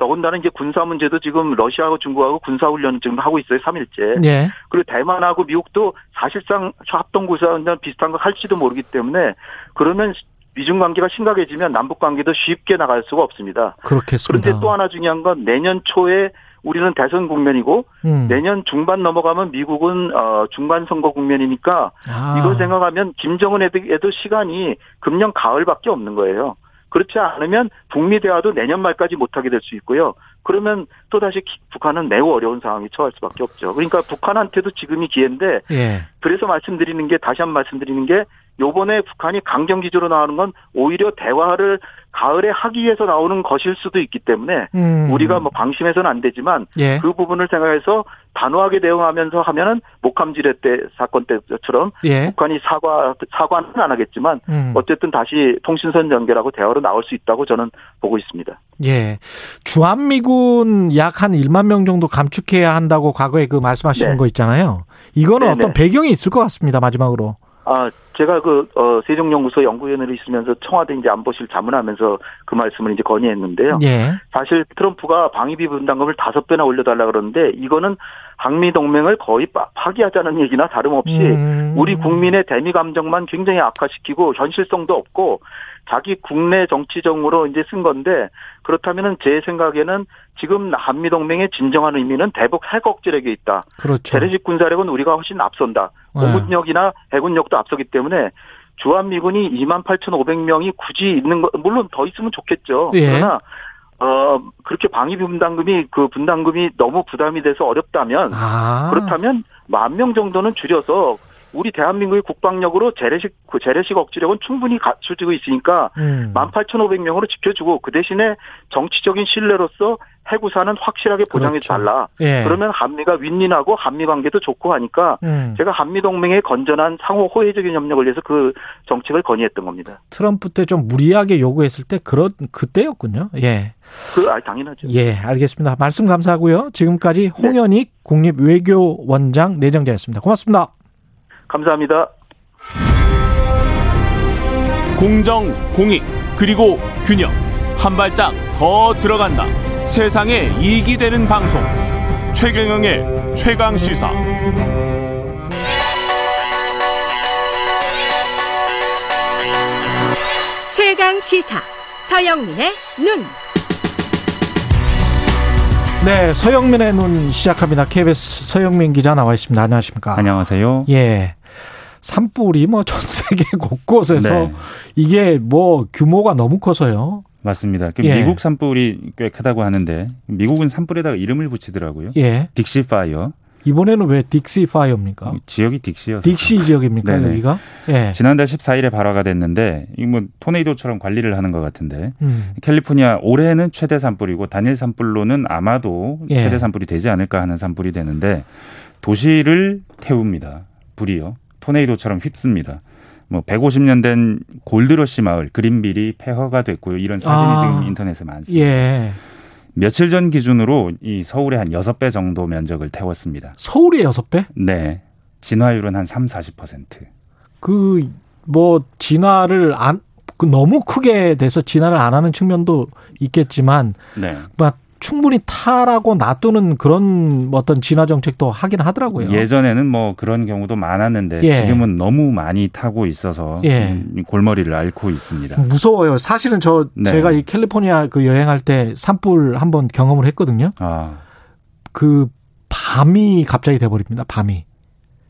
더군다나 이제 군사 문제도 지금 러시아하고 중국하고 군사 훈련을 지금 하고 있어요. 3일째. 예. 그리고 대만하고 미국도 사실상 합동 군사 훈련 비슷한 거 할지도 모르기 때문에 그러면 미중 관계가 심각해지면 남북 관계도 쉽게 나갈 수가 없습니다. 그렇겠습니다. 그런데 또 하나 중요한 건 내년 초에 우리는 대선 국면이고 음. 내년 중반 넘어가면 미국은 어 중간 선거 국면이니까 아. 이걸 생각하면 김정은에도 시간이 금년 가을밖에 없는 거예요. 그렇지 않으면 북미 대화도 내년 말까지 못하게 될 수 있고요. 그러면 또다시 북한은 매우 어려운 상황에 처할 수밖에 없죠. 그러니까 북한한테도 지금이 기회인데 예. 그래서 말씀드리는 게 다시 한 번 말씀드리는 게 요번에 북한이 강경 기조로 나오는 건 오히려 대화를 가을에 하기 위해서 나오는 것일 수도 있기 때문에 음. 우리가 뭐 방심해서는 안 되지만 예. 그 부분을 생각해서 단호하게 대응하면서 하면은 목함지뢰 때 사건 때처럼 예. 북한이 사과 사과는 안 하겠지만 음. 어쨌든 다시 통신선 연결하고 대화로 나올 수 있다고 저는 보고 있습니다. 예. 주한미군 약 한 1만 명 정도 감축해야 한다고 과거에 그 말씀하시는 네. 거 있잖아요. 이거는 네네. 어떤 배경이 있을 것 같습니다. 마지막으로. 아, 제가 그, 어, 세종연구소 연구위원으로 있으면서 청와대 이제 안보실 자문하면서 그 말씀을 이제 건의했는데요. 예. 사실 트럼프가 방위비 분담금을 다섯 배나 올려달라 그러는데 이거는 한미 동맹을 거의 파기하자는 얘기나 다름없이 음. 우리 국민의 대미 감정만 굉장히 악화시키고 현실성도 없고 자기 국내 정치적으로 이제 쓴 건데 그렇다면은 제 생각에는 지금 한미 동맹의 진정한 의미는 대북 핵 억제력에 있다. 그렇죠. 재래식 군사력은 우리가 훨씬 앞선다. 네. 공군력이나 해군력도 앞서기 때문에 주한미군이 2만 8,500명이 굳이 있는 거 물론 더 있으면 좋겠죠. 예. 그러나 어 그렇게 방위비 분담금이 그 분담금이 너무 부담이 돼서 어렵다면 아. 그렇다면 만 명 정도는 줄여서 우리 대한민국의 국방력으로 재래식 그 재래식 억지력은 충분히 갖춰지고 있으니까 음. 18,500명으로 지켜주고 그 대신에 정치적인 신뢰로서 해구사는 확실하게 보장해 그렇죠. 달라. 예. 그러면 한미가 윈윈하고 한미 관계도 좋고 하니까 음. 제가 한미 동맹의 건전한 상호 호혜적인 협력을 위해서 그 정책을 건의했던 겁니다. 트럼프 때 좀 무리하게 요구했을 때 그런 그때였군요. 예. 그 아, 당연하죠. 예, 알겠습니다. 말씀 감사하고요. 지금까지 네. 홍현익 네. 국립외교원장 내정자였습니다. 고맙습니다. 감사합니다. 공정, 공익, 그리고 균형. 한 발짝 더 들어간다. 세상에 이익이 되는 방송. 최경영의 최강 시사. 최강 시사. 서영민의 눈. 네, 서영민의 눈 시작합니다. KBS 서영민 기자 나와 있습니다. 안녕하십니까? 안녕하세요. 예. 산불이 뭐 전 세계 (laughs) 곳곳에서 네. 이게 뭐 규모가 너무 커서요. 맞습니다. 그 예. 미국 산불이 꽤 크다고 하는데 미국은 산불에다가 이름을 붙이더라고요. 예. 딕시 fire. 이번에는 왜 딕시 fire입니까? 지역이 딕시여서. 딕시 지역입니까 네네. 여기가? 예. 지난달 14일에 발화가 됐는데 이뭐 토네이도처럼 관리를 하는 것 같은데 음. 캘리포니아 올해는 최대 산불이고 단일 산불로는 아마도 예. 최대 산불이 되지 않을까 하는 산불이 되는데 도시를 태웁니다. 불이요. 토네이도처럼 휩습니다. 뭐 150년 된 골드러시 마을 그린빌이 폐허가 됐고요. 이런 사진이 아. 지금 인터넷에 많습니다. 예. 며칠 전 기준으로 이 서울의 한 여섯 배 정도 면적을 태웠습니다. 서울의 여섯 배 네. 진화율은 한 3, 40%. 그 뭐 진화를 안그 너무 크게 돼서 진화를 안 하는 측면도 있겠지만 네. 막 충분히 타라고 놔두는 그런 어떤 진화 정책도 하긴 하더라고요. 예전에는 뭐 그런 경우도 많았는데 예. 지금은 너무 많이 타고 있어서 예. 골머리를 앓고 있습니다. 무서워요. 사실은 저 네. 제가 이 캘리포니아 그 여행할 때 산불 한번 경험을 했거든요. 아. 그 밤이 갑자기 돼버립니다. 밤이.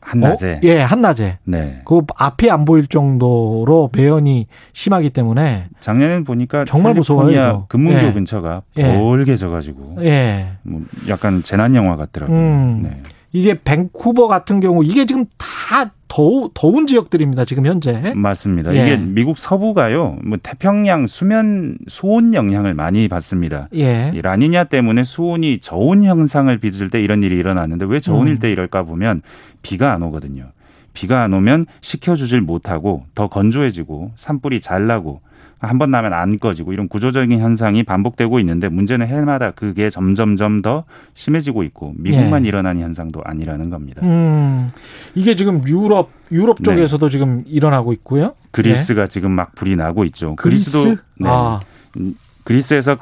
한낮에. 어? 예, 한낮에. 네. 그 앞이 안 보일 정도로 매연이 심하기 때문에 작년엔 보니까 정말 무서워요. 금문교 예. 근처가 벌게 져가지고 예. 뭐 약간 재난 영화 같더라고요. 음. 네. 이게 밴쿠버 같은 경우 이게 지금 다 더우, 더운 지역들입니다. 지금 현재. 맞습니다. 예. 이게 미국 서부가요. 뭐 태평양 수면 수온 영향을 많이 받습니다. 예. 이 라니냐 때문에 수온이 저온 현상을 빚을 때 이런 일이 일어났는데 왜 저온일 음. 때 이럴까 보면 비가 안 오거든요. 비가 안 오면 식혀주질 못하고 더 건조해지고 산불이 잘 나고 한 번 나면 안 꺼지고 이런 구조적인 현상이 반복되고 있는데 문제는 해마다 그게 점점점 더 심해지고 있고 미국만 예. 일어나는 현상도 아니라는 겁니다. 음, 이게 지금 유럽 유럽 네. 쪽에서도 네. 지금 일어나고 있고요. 그리스가 네. 지금 막 불이 나고 있죠. 그리스? 그리스도 네. 아. 음, 그리스에서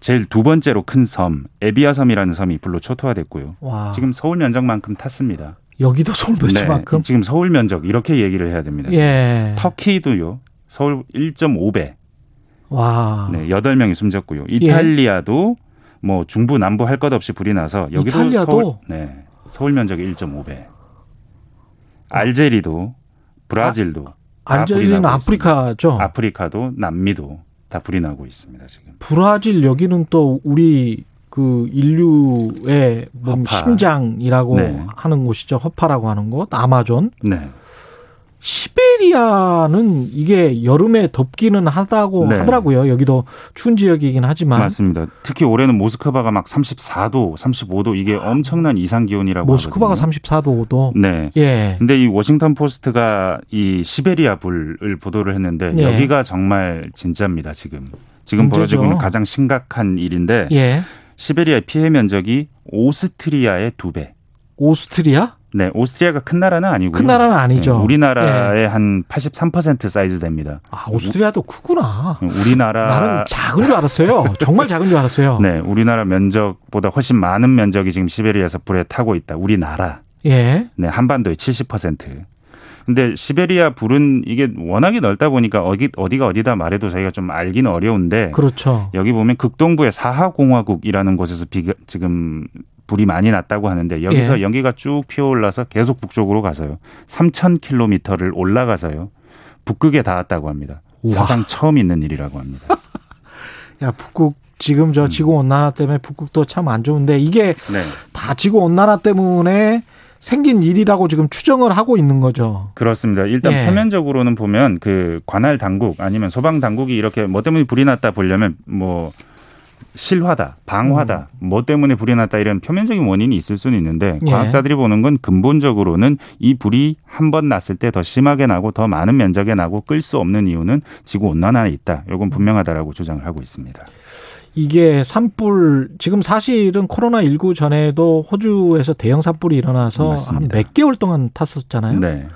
제일 두 번째로 큰 섬 에비아 섬이라는 섬이 불로 초토화됐고요. 와. 지금 서울 면적만큼 탔습니다. 여기도 서울 면적만큼? 네, 지금 서울 면적 이렇게 얘기를 해야 됩니다. 예. 터키도요. 서울 1.5배. 와. 네, 8명이 숨졌고요. 예. 이탈리아도 예. 뭐 중부 남부 할 것 없이 불이 나서 여기도 이탈리아도? 서울 네. 서울 면적이 1.5배. 알제리도 브라질도 아, 알제리는 아프리카죠. 있습니다. 아프리카도 남미도 다 불이 나고 있습니다, 지금. 브라질 여기는 또 우리 그 인류의 뭐 심장이라고 네. 하는 곳이죠. 허파라고 하는 곳, 아마존. 네. 시베리아는 이게 여름에 덥기는 하다고 네. 하더라고요. 여기도 추운 지역이긴 하지만 맞습니다. 특히 올해는 모스크바가 막 34도, 35도 이게 엄청난 이상 기온이라고 모스크바가 하거든요. 34도도. 네. 예. 근데 이 워싱턴 포스트가 이 시베리아 불을 보도를 했는데 예. 여기가 정말 진짜입니다. 지금 지금 벌어지고 있는 가장 심각한 일인데 예. 시베리아의 피해 면적이 오스트리아의 두 배. 오스트리아? 네, 오스트리아가 큰 나라는 아니고요. 큰 나라는 아니죠. 네, 우리나라의 네. 한83% 사이즈 됩니다. 아, 오스트리아도 크구나. 우리나라 나는 작은 줄 알았어요. 정말 작은 줄 알았어요. 네, 우리나라 면적보다 훨씬 많은 면적이 지금 시베리아에서 불에 타고 있다. 우리나라. 예. 네, 한반도의 70%. 근데 시베리아 불은 이게 워낙에 넓다 보니까 어디 어디가 어디다 말해도 저희가 좀 알기는 어려운데 그렇죠. 여기 보면 극동부의 사하공화국이라는 곳에서 비, 지금 불이 많이 났다고 하는데 여기서 예. 연기가 쭉 피어올라서 계속 북쪽으로 가서요. 3,000km를 올라가서요. 북극에 닿았다고 합니다. 우와. 사상 처음 있는 일이라고 합니다. (laughs) 야, 북극 지금 저 음. 지구 온난화 때문에 북극도 참 안 좋은데 이게 네. 다 지구 온난화 때문에 생긴 일이라고 지금 추정을 하고 있는 거죠. 그렇습니다. 일단 예. 표면적으로는 보면 그 관할 당국 아니면 소방 당국이 이렇게 뭐 때문에 불이 났다 보려면 뭐 실화다, 방화다, 음. 뭐 때문에 불이 났다 이런 표면적인 원인이 있을 수는 있는데 예. 과학자들이 보는 건 근본적으로는 이 불이 한 번 났을 때 더 심하게 나고 더 많은 면적에 나고 끌 수 없는 이유는 지구 온난화에 있다. 이건 분명하다라고 주장을 하고 있습니다. 이게 산불 지금 사실은 코로나 19 전에도 호주에서 대형 산불이 일어나서 한 몇 개월 동안 탔었잖아요. 네.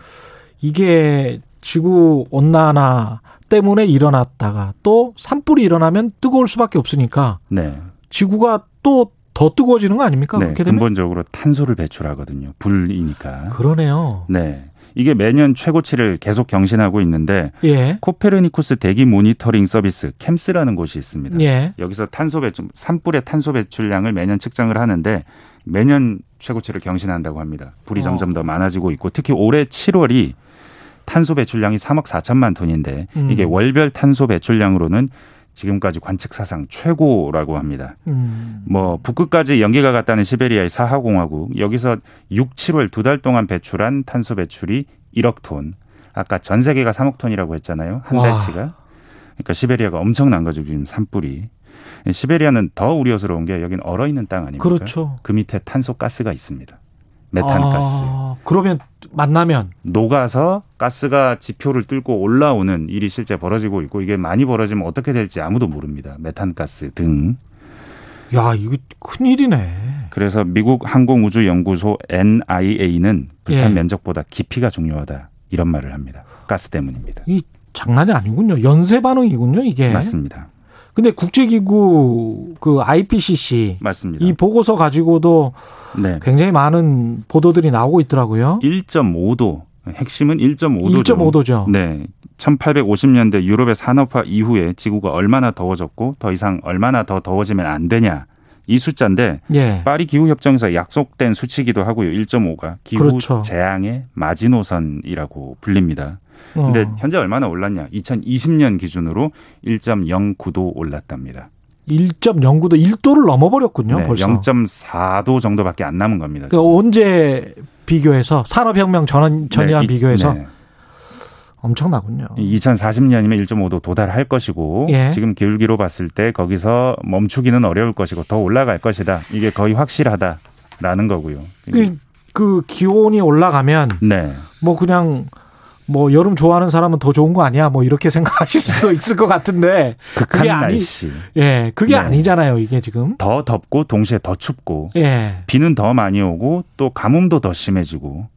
이게 지구 온난화 때문에 일어났다가 또 산불이 일어나면 뜨거울 수밖에 없으니까 네. 지구가 또 더 뜨거워지는 거 아닙니까? 네, 그렇게 되면 근본적으로 탄소를 배출하거든요. 불이니까. 그러네요. 네. 이게 매년 최고치를 계속 경신하고 있는데 예. 코페르니쿠스 대기 모니터링 서비스 캠스라는 곳이 있습니다. 예. 여기서 탄소 배출 산불의 탄소 배출량을 매년 측정을 하는데 매년 최고치를 경신한다고 합니다. 불이 어. 점점 더 많아지고 있고 특히 올해 7월이 탄소 배출량이 3억 4천만 톤인데 음. 이게 월별 탄소 배출량으로는 지금까지 관측 사상 최고라고 합니다. 음. 뭐 북극까지 연기가 갔다는 시베리아의 사하 공화국 여기서 6, 7월 두 달 동안 배출한 탄소 배출이 1억 톤. 아까 전 세계가 3억 톤이라고 했잖아요. 한 달치가. 그러니까 시베리아가 엄청난 거죠. 지금 산불이. 시베리아는 더 우려스러운 게 여긴 얼어 있는 땅 아닙니까? 그렇죠. 그 밑에 탄소 가스가 있습니다. 메탄가스. 아, 그러면 만나면 녹아서 가스가 지표를 뚫고 올라오는 일이 실제 벌어지고 있고 이게 많이 벌어지면 어떻게 될지 아무도 모릅니다. 메탄가스 등. 야, 이거 큰일이네. 그래서 미국 항공우주연구소 NIA는 불탄 예. 면적보다 깊이가 중요하다. 이런 말을 합니다. 가스 때문입니다. 이 장난이 아니군요. 연쇄 반응이군요, 이게. 맞습니다. 근데 국제기구 그 IPCC 맞습니다. 이 보고서 가지고도 네. 굉장히 많은 보도들이 나오고 있더라고요. 1.5도 핵심은 1.5도죠. 1.5도죠. 네. 1850년대 유럽의 산업화 이후에 지구가 얼마나 더워졌고 더 이상 얼마나 더 더워지면 안 되냐. 이 숫자인데 예. 파리 기후 협정에서 약속된 수치기도 하고요. 1.5가 기후 그렇죠. 재앙의 마지노선이라고 불립니다. 근데 어. 현재 얼마나 올랐냐? 2020년 기준으로 1.09도 올랐답니다. 1.09도 1도를 넘어버렸군요. 네, 벌써 0.4도 정도밖에 안 남은 겁니다. 그러니까 언제 비교해서 산업혁명 전, 전이랑 네, 비교해서 네. 엄청나군요. 2040년이면 1.5도 도달할 것이고 예. 지금 기울기로 봤을 때 거기서 멈추기는 어려울 것이고 더 올라갈 것이다. 이게 거의 확실하다라는 거고요. 그, 그 기온이 올라가면 네. 뭐 그냥 뭐 여름 좋아하는 사람은 더 좋은 거 아니야? 뭐 이렇게 (laughs) 생각하실 수도 있을 것 같은데 그게 아니, 날씨. 예, 그게 네. 아니잖아요. 이게 지금 더 덥고 동시에 더 춥고 예. 비는 더 많이 오고 또 가뭄도 더 심해지고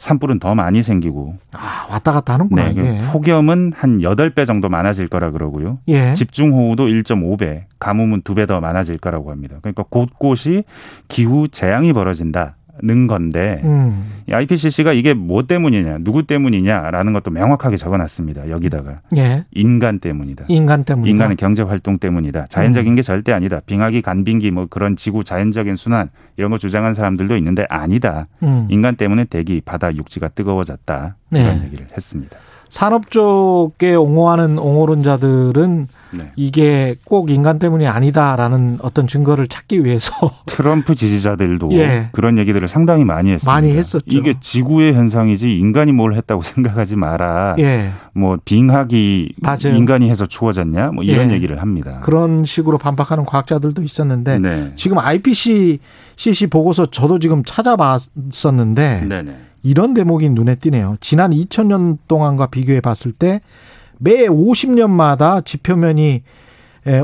산불은 더 많이 생기고 아, 왔다 갔다 하는구나. 네, 폭염은 한 8배 정도 많아질 거라 그러고요. 예. 집중호우도 1.5배, 가뭄은 2배 더 많아질 거라고 합니다. 그러니까 곳곳이 기후 재앙이 벌어진다. 는 건데 음. IPCC가 이게 뭐 때문이냐, 누구 때문이냐라는 것도 명확하게 적어놨습니다. 여기다가 예. 인간 때문이다. 인간 때문 인간의 경제 활동 때문이다. 자연적인 음. 게 절대 아니다. 빙하기, 간빙기 뭐 그런 지구 자연적인 순환 이런 거 주장한 사람들도 있는데 아니다. 음. 인간 때문에 대기, 바다, 육지가 뜨거워졌다. 이런 네. 얘기를 했습니다. 산업 쪽에 옹호하는 옹호론자들은 네. 이게 꼭 인간 때문이 아니다라는 어떤 증거를 찾기 위해서 (laughs) 트럼프 지지자들도 예. 그런 얘기들을 상당히 많이 했습니다. 많이 했었죠. 이게 지구의 현상이지 인간이 뭘 했다고 (laughs) 생각하지 마라. 예. 뭐 빙하기 맞아요. 인간이 해서 추워졌냐? 뭐 이런 예. 얘기를 합니다. 그런 식으로 반박하는 과학자들도 있었는데 네. 지금 IPCC 보고서 저도 지금 찾아봤었는데 네네. 이런 대목이 눈에 띄네요. 지난 2000년 동안과 비교해 봤을 때 매 50년마다 지표면이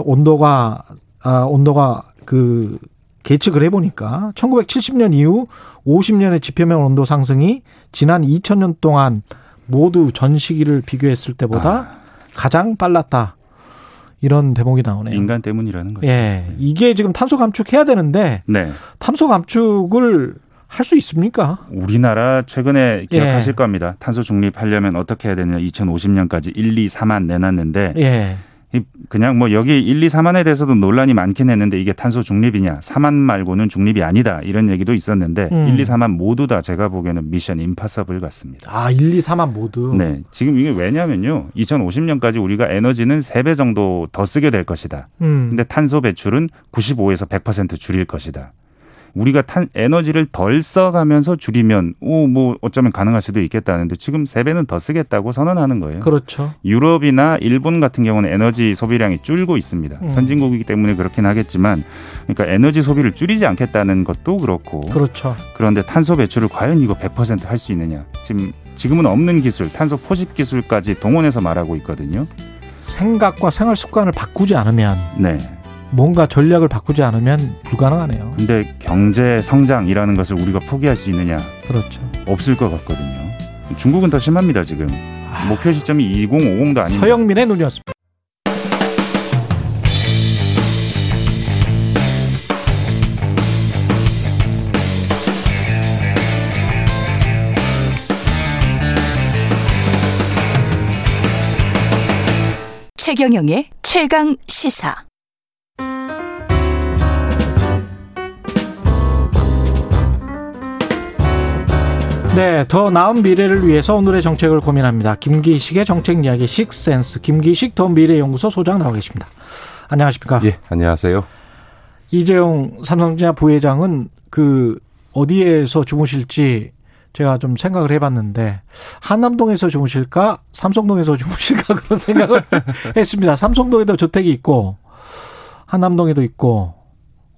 온도가 아, 온도가 그 계측을 해보니까 1970년 이후 50년의 지표면 온도 상승이 지난 2000년 동안 모두 전 시기를 비교했을 때보다 아. 가장 빨랐다. 이런 대목이 나오네요. 인간 때문이라는 거죠. 예. 이게 지금 탄소 감축해야 되는데 네. 탄소 감축을 할 수 있습니까? 우리나라 최근에 기억하실 예. 겁니다. 탄소 중립하려면 어떻게 해야 되냐. 2050년까지 1, 2, 3만 내놨는데 예. 그냥 뭐 여기 1, 2, 3만에 대해서도 논란이 많긴 했는데 이게 탄소 중립이냐. 4만 말고는 중립이 아니다. 이런 얘기도 있었는데 음. 1, 2, 4만 모두 다 제가 보기에는 미션 임파서블 같습니다. 아, 1, 2, 4만 모두? 네. 지금 이게 왜냐면요. 2050년까지 우리가 에너지는 3배 정도 더 쓰게 될 것이다. 음. 근데 탄소 배출은 95에서 100% 줄일 것이다. 우리가 탄 에너지를 덜 써가면서 줄이면 오 뭐 어쩌면 가능할 수도 있겠다는데 지금 세 배는 더 쓰겠다고 선언하는 거예요. 그렇죠. 유럽이나 일본 같은 경우는 에너지 소비량이 줄고 있습니다. 음. 선진국이기 때문에 그렇긴 하겠지만 그러니까 에너지 소비를 줄이지 않겠다는 것도 그렇고 그렇죠. 그런데 탄소 배출을 과연 이거 100%할 수 있느냐? 지금 지금은 없는 기술, 탄소 포집 기술까지 동원해서 말하고 있거든요. 생각과 생활 습관을 바꾸지 않으면 네. 뭔가 전략을 바꾸지 않으면 불가능하네요. 근데 경제 성장이라는 것을 우리가 포기할 수 있느냐? 그렇죠. 없을 것 같거든요. 중국은 더 심합니다, 지금. 아... 목표 시점이 2050도 아니고 서영민의 눈이었습니다. 최경영의 최강 시사. 네, 더 나은 미래를 위해서 오늘의 정책을 고민합니다. 김기식의 정책 이야기 식센스 김기식 더 미래연구소 소장 나와 계십니다. 안녕하십니까? 예, 안녕하세요. 이재용 삼성전자 부회장은 그 어디에서 주무실지 제가 좀 생각을 해봤는데 한남동에서 주무실까 삼성동에서 주무실까 그런 생각을 (laughs) 했습니다. 삼성동에도 주택이 있고 한남동에도 있고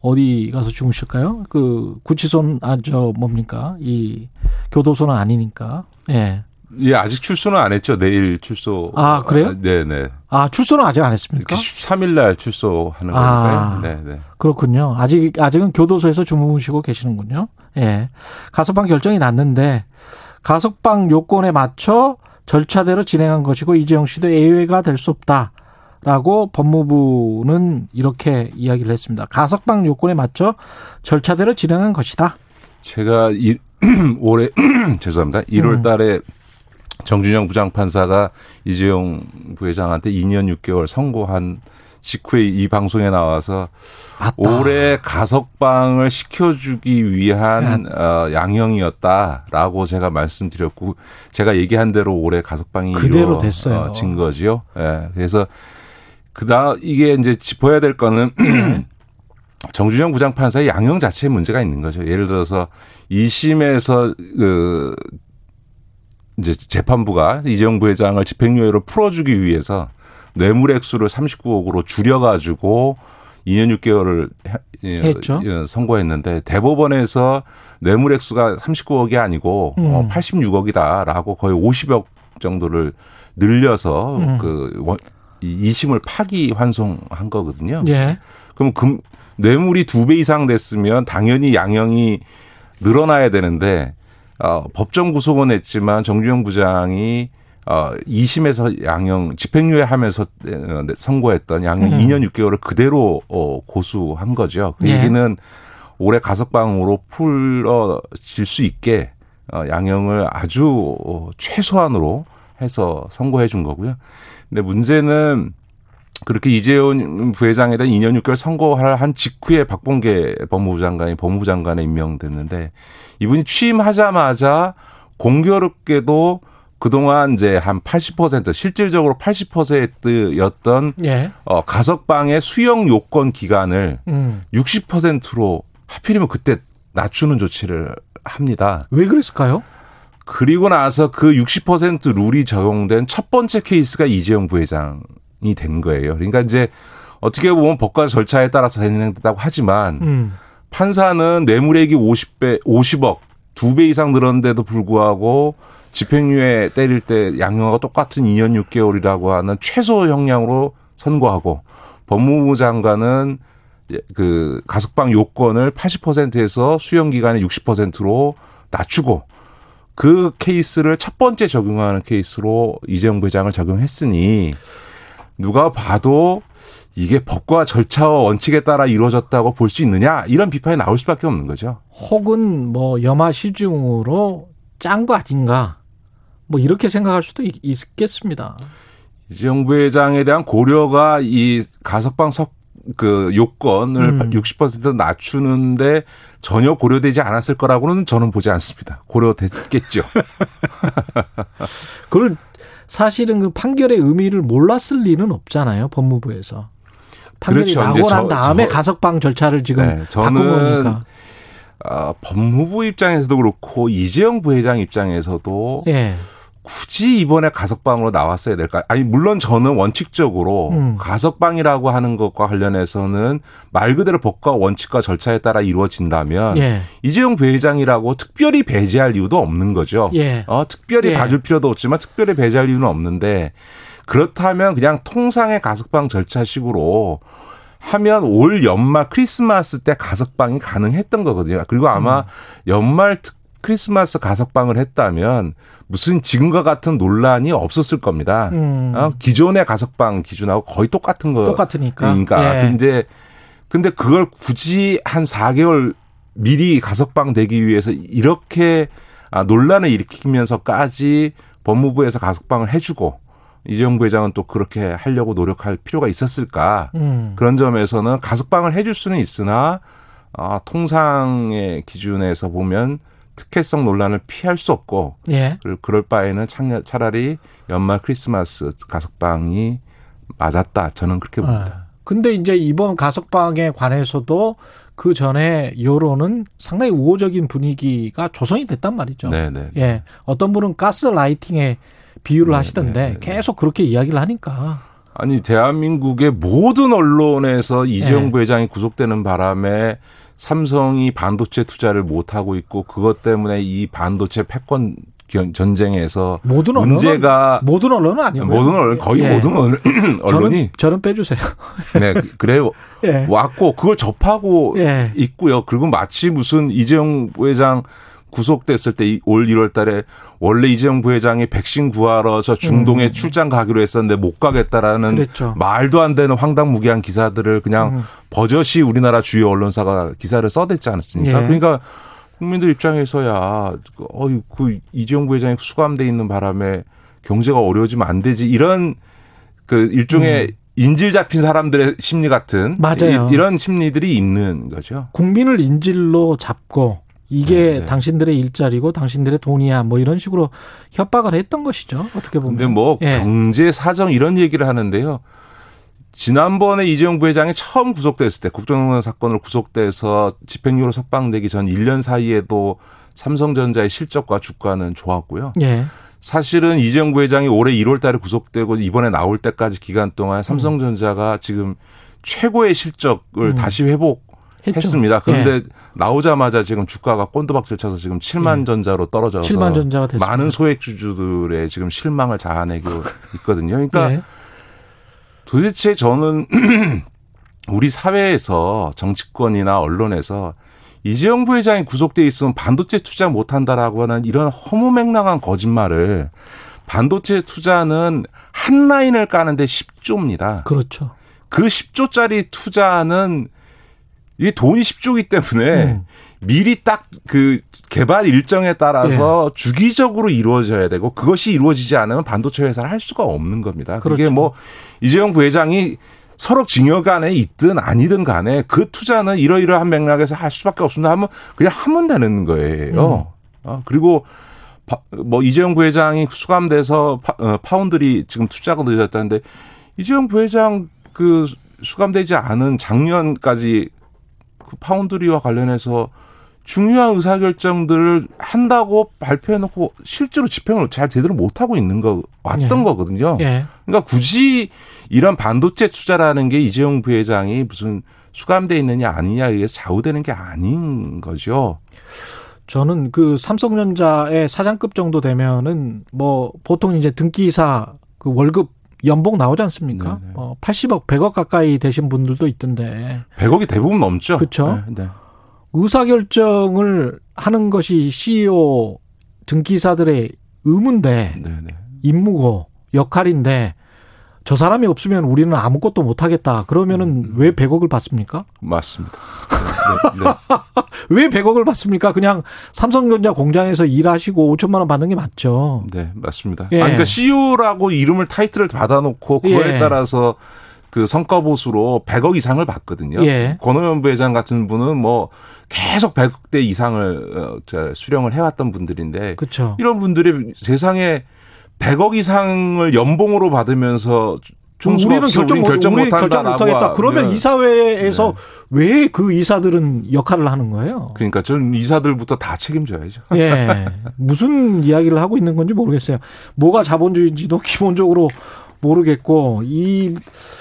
어디 가서 주무실까요? 그 구치소는 아 저 뭡니까 이 교도소는 아니니까. 예. 예, 아직 출소는 안 했죠. 내일 출소. 아, 그래요? 아, 네네. 아, 출소는 아직 안 했습니까? 13일 날 출소하는 아, 거니까요. 네, 네. 그렇군요. 아직, 아직은 교도소에서 주무시고 계시는군요. 예. 가석방 결정이 났는데, 가석방 요건에 맞춰 절차대로 진행한 것이고, 이재용 씨도 예외가 될 수 없다. 라고 법무부는 이렇게 이야기를 했습니다. 가석방 요건에 맞춰 절차대로 진행한 것이다. 제가 이, (clears throat) 올해 (clears throat) 죄송합니다. 1월 음. 달에 정준영 부장판사가 이재용 부회장한테 2년 6개월 선고한 직후에 이 방송에 나와서 맞다. 올해 가석방을 시켜주기 위한 어, 양형이었다라고 제가 말씀드렸고 제가 얘기한 대로 올해 가석방이 그대로 됐어요. 진 거지요. 예. 네. 그래서 그다 이게 이제 짚어야 될 거는 (clears throat) 정준영 부장판사의 양형 자체에 문제가 있는 거죠. 예를 들어서 2심에서 그 이제 재판부가 이재용 부회장을 집행유예로 풀어주기 위해서 뇌물 액수를 39억으로 줄여가지고 2년 6개월을 했죠. 예, 선고했는데 대법원에서 뇌물 액수가 39억이 아니고 음. 어, 86억이다라고 거의 50억 정도를 늘려서 음. 그 2심을 파기 환송한 거거든요. 예. 그럼 금 뇌물이 두 배 이상 됐으면 당연히 양형이 늘어나야 되는데 어, 법정 구속은 했지만 정주영 부장이 어 2심에서 양형 집행유예 하면서 어, 선고했던 양형 음. 2년 6개월을 그대로 어 고수한 거죠. 그 예. 얘기는 올해 가석방으로 풀어질 수 있게 어 양형을 아주 어, 최소한으로 해서 선고해 준 거고요. 근데 문제는 그렇게 이재용 부회장에 대한 2년 6개월 선고할 한 직후에 박봉계 법무부 장관이 법무부 장관에 임명됐는데 이분이 취임하자마자 공교롭게도 그동안 이제 한 80% 실질적으로 80%였던 예. 어, 가석방의 수용 요건 기간을 음. 60%로 하필이면 그때 낮추는 조치를 합니다. 왜 그랬을까요? 그리고 나서 그 60% 룰이 적용된 첫 번째 케이스가 이재용 부회장이 된 거예요. 그러니까 이제 어떻게 보면 법과 절차에 따라서 진행됐다고 하지만 음. 판사는 뇌물액이 50배, 50억 두배 이상 늘었는데도 불구하고 집행유예 때릴 때 양형과 똑같은 2년 6개월이라고 하는 최소 형량으로 선고하고 법무부 장관은 그 가석방 요건을 80%에서 수용 기간의 60%로 낮추고 그 케이스를 첫 번째 적용하는 케이스로 이재용 부회장을 적용했으니 누가 봐도 이게 법과 절차와 원칙에 따라 이루어졌다고 볼 수 있느냐 이런 비판이 나올 수밖에 없는 거죠. 혹은 뭐 염화 시중으로 짠 거 아닌가 뭐 이렇게 생각할 수도 있겠습니다. 이재용 부회장에 대한 고려가 이 가석방 석, 그 요건을 음. 60% 낮추는데 전혀 고려되지 않았을 거라고는 저는 보지 않습니다. 고려됐겠죠. (laughs) 그걸 사실은 그 판결의 의미를 몰랐을 리는 없잖아요. 법무부에서. 판결이 그렇죠. 나고 난 다음에 저, 가석방 절차를 지금 네, 바꾼 거니까. 어, 법무부 입장에서도 그렇고 이재용 부회장 입장에서도 예. 굳이 이번에 가석방으로 나왔어야 될까? 아니 물론 저는 원칙적으로 음. 가석방이라고 하는 것과 관련해서는 말 그대로 법과 원칙과 절차에 따라 이루어진다면 예. 이재용 부회장이라고 특별히 배제할 이유도 없는 거죠. 예. 어, 특별히 예. 봐줄 필요도 없지만 특별히 배제할 이유는 없는데 그렇다면 그냥 통상의 가석방 절차식으로 하면 올 연말 크리스마스 때 가석방이 가능했던 거거든요. 그리고 아마 음. 연말 특 크리스마스 가석방을 했다면 무슨 지금과 같은 논란이 없었을 겁니다. 음. 어? 기존의 가석방 기준하고 거의 똑같은 거. 똑같으니까. 그러니까. 예. 근데, 근데 그걸 굳이 한 4개월 미리 가석방 되기 위해서 이렇게 아, 논란을 일으키면서까지 법무부에서 가석방을 해주고 이재용 부회장은 또 그렇게 하려고 노력할 필요가 있었을까. 음. 그런 점에서는 가석방을 해줄 수는 있으나 아, 통상의 기준에서 보면 특혜성 논란을 피할 수 없고 예. 그럴 바에는 차라리 연말 크리스마스 가석방이 맞았다. 저는 그렇게 봅니다. 아. 근데 이제 이번 가석방에 관해서도 그 전에 여론은 상당히 우호적인 분위기가 조성이 됐단 말이죠. 네네. 네, 네. 예. 어떤 분은 가스 라이팅에 비유를 네, 하시던데 네, 네, 계속 그렇게 이야기를 하니까. 아니 대한민국의 모든 언론에서 이재용 네. 부회장이 구속되는 바람에 삼성이 반도체 투자를 못 하고 있고 그것 때문에 이 반도체 패권 전쟁에서 모든 문제가 언론은, 모든 언론은 아니에요. 모든 언론 거의 예. 모든 언론, (clears throat) 언론이 저는, 저는 빼주세요. 네, 그래요. 예. 왔고 그걸 접하고 예. 있고요. 그리고 마치 무슨 이재용 부회장 구속됐을 때 올 1월 달에 원래 이재용 부회장이 백신 구하러 저 중동에 음. 출장 가기로 했었는데 못 가겠다라는 그랬죠. 말도 안 되는 황당무계한 기사들을 그냥 음. 버젓이 우리나라 주요 언론사가 기사를 써댔지 않았습니까? 예. 그러니까 국민들 입장에서야 어이 그 이재용 부회장이 수감돼 있는 바람에 경제가 어려워지면 안 되지 이런 그 일종의 음. 인질 잡힌 사람들의 심리 같은 맞아요. 이, 런 심리들이 있는 거죠. 국민을 인질로 잡고 이게 네, 네. 당신들의 일자리고 당신들의 돈이야 뭐 이런 식으로 협박을 했던 것이죠. 어떻게 보면. 근데 뭐 예. 경제 사정 이런 얘기를 하는데요. 지난번에 이재용 부회장이 처음 구속됐을 때 국정농단 사건으로 구속돼서 집행유예로 석방되기 전 1년 사이에도 삼성전자의 실적과 주가는 좋았고요. 예. 사실은 이재용 부회장이 올해 1월 달에 구속되고 이번에 나올 때까지 기간 동안 삼성전자가 음. 지금 최고의 실적을 음. 다시 회복 했습니다. 그런데 예. 나오자마자 지금 주가가 꼰도박질 쳐서 지금 7만 예. 전자로 떨어져서 7만 전자가 됐습니다. 많은 소액 주주들의 지금 실망을 자아내고 (laughs) 있거든요. 그러니까 예. 도대체 저는 (clears throat) 우리 사회에서 정치권이나 언론에서 이재용 부회장이 구속돼 있으면 반도체 투자 못 한다라고 하는 이런 허무맹랑한 거짓말을 반도체 투자는 한 라인을 까는데 10조입니다. 그렇죠. 그 10조짜리 투자는 이게 돈이 10조이기 때문에 음. 미리 딱 그 개발 일정에 따라서 예. 주기적으로 이루어져야 되고 그것이 이루어지지 않으면 반도체 회사를 할 수가 없는 겁니다. 그렇죠. 그게 뭐 이재용 부회장이 서로 징역 안에 있든 아니든 간에 그 투자는 이러이러한 맥락에서 할 수밖에 없습니다 하면 그냥 하면 되는 거예요. 음. 어, 그리고 뭐 이재용 부회장이 수감돼서 어, 파운드리 지금 투자가 늦었다는데 이재용 부회장 그 수감되지 않은 작년까지 그 파운드리와 관련해서 중요한 의사결정들을 한다고 발표해놓고 실제로 집행을 잘 제대로 못하고 있는 거 왔던 예. 거거든요. 예. 그러니까 굳이 이런 반도체 투자라는 게 이재용 부회장이 무슨 수감돼 있느냐 아니냐에 의해서 좌우되는 게 아닌 거죠. 저는 그 삼성전자의 사장급 정도 되면은 뭐 보통 이제 등기사 그 월급 연봉 나오지 않습니까? 네네. 뭐 80억, 100억 가까이 되신 분들도 있던데. 100억이 대부분 넘죠. 그렇죠. 네, 네. 의사 결정을 하는 것이 CEO 등기사들의 의무인데 네네. 임무고 역할인데 저 사람이 없으면 우리는 아무것도 못 하겠다. 그러면은 음. 왜 100억을 받습니까? 맞습니다. (laughs) 네, 네, 네. 왜 100억을 받습니까? 그냥 삼성전자 공장에서 일하시고 5천만 원 받는 게 맞죠. 네, 맞습니다. 예. 아니, 그러니까 CEO라고 이름을 타이틀을 받아놓고 그거에 예. 따라서 그 성과 보수로 100억 이상을 받거든요. 예. 권호연 부회장 같은 분은 뭐 계속 100억대 이상을 어, 수령을 해왔던 분들인데 그쵸. 이런 분들이 세상에 100억 이상을 연봉으로 받으면서 총수가 우리는 결정, 결정 못, 결정 못하겠다. 그러면 네. 이사회에서 네. 왜그 이사들은 역할을 하는 거예요? 그러니까 저는 이사들부터 다 책임져야죠. 예. 무슨 이야기를 하고 있는 건지 모르겠어요. 뭐가 자본주의인지도 (laughs) 기본적으로 모르겠고 이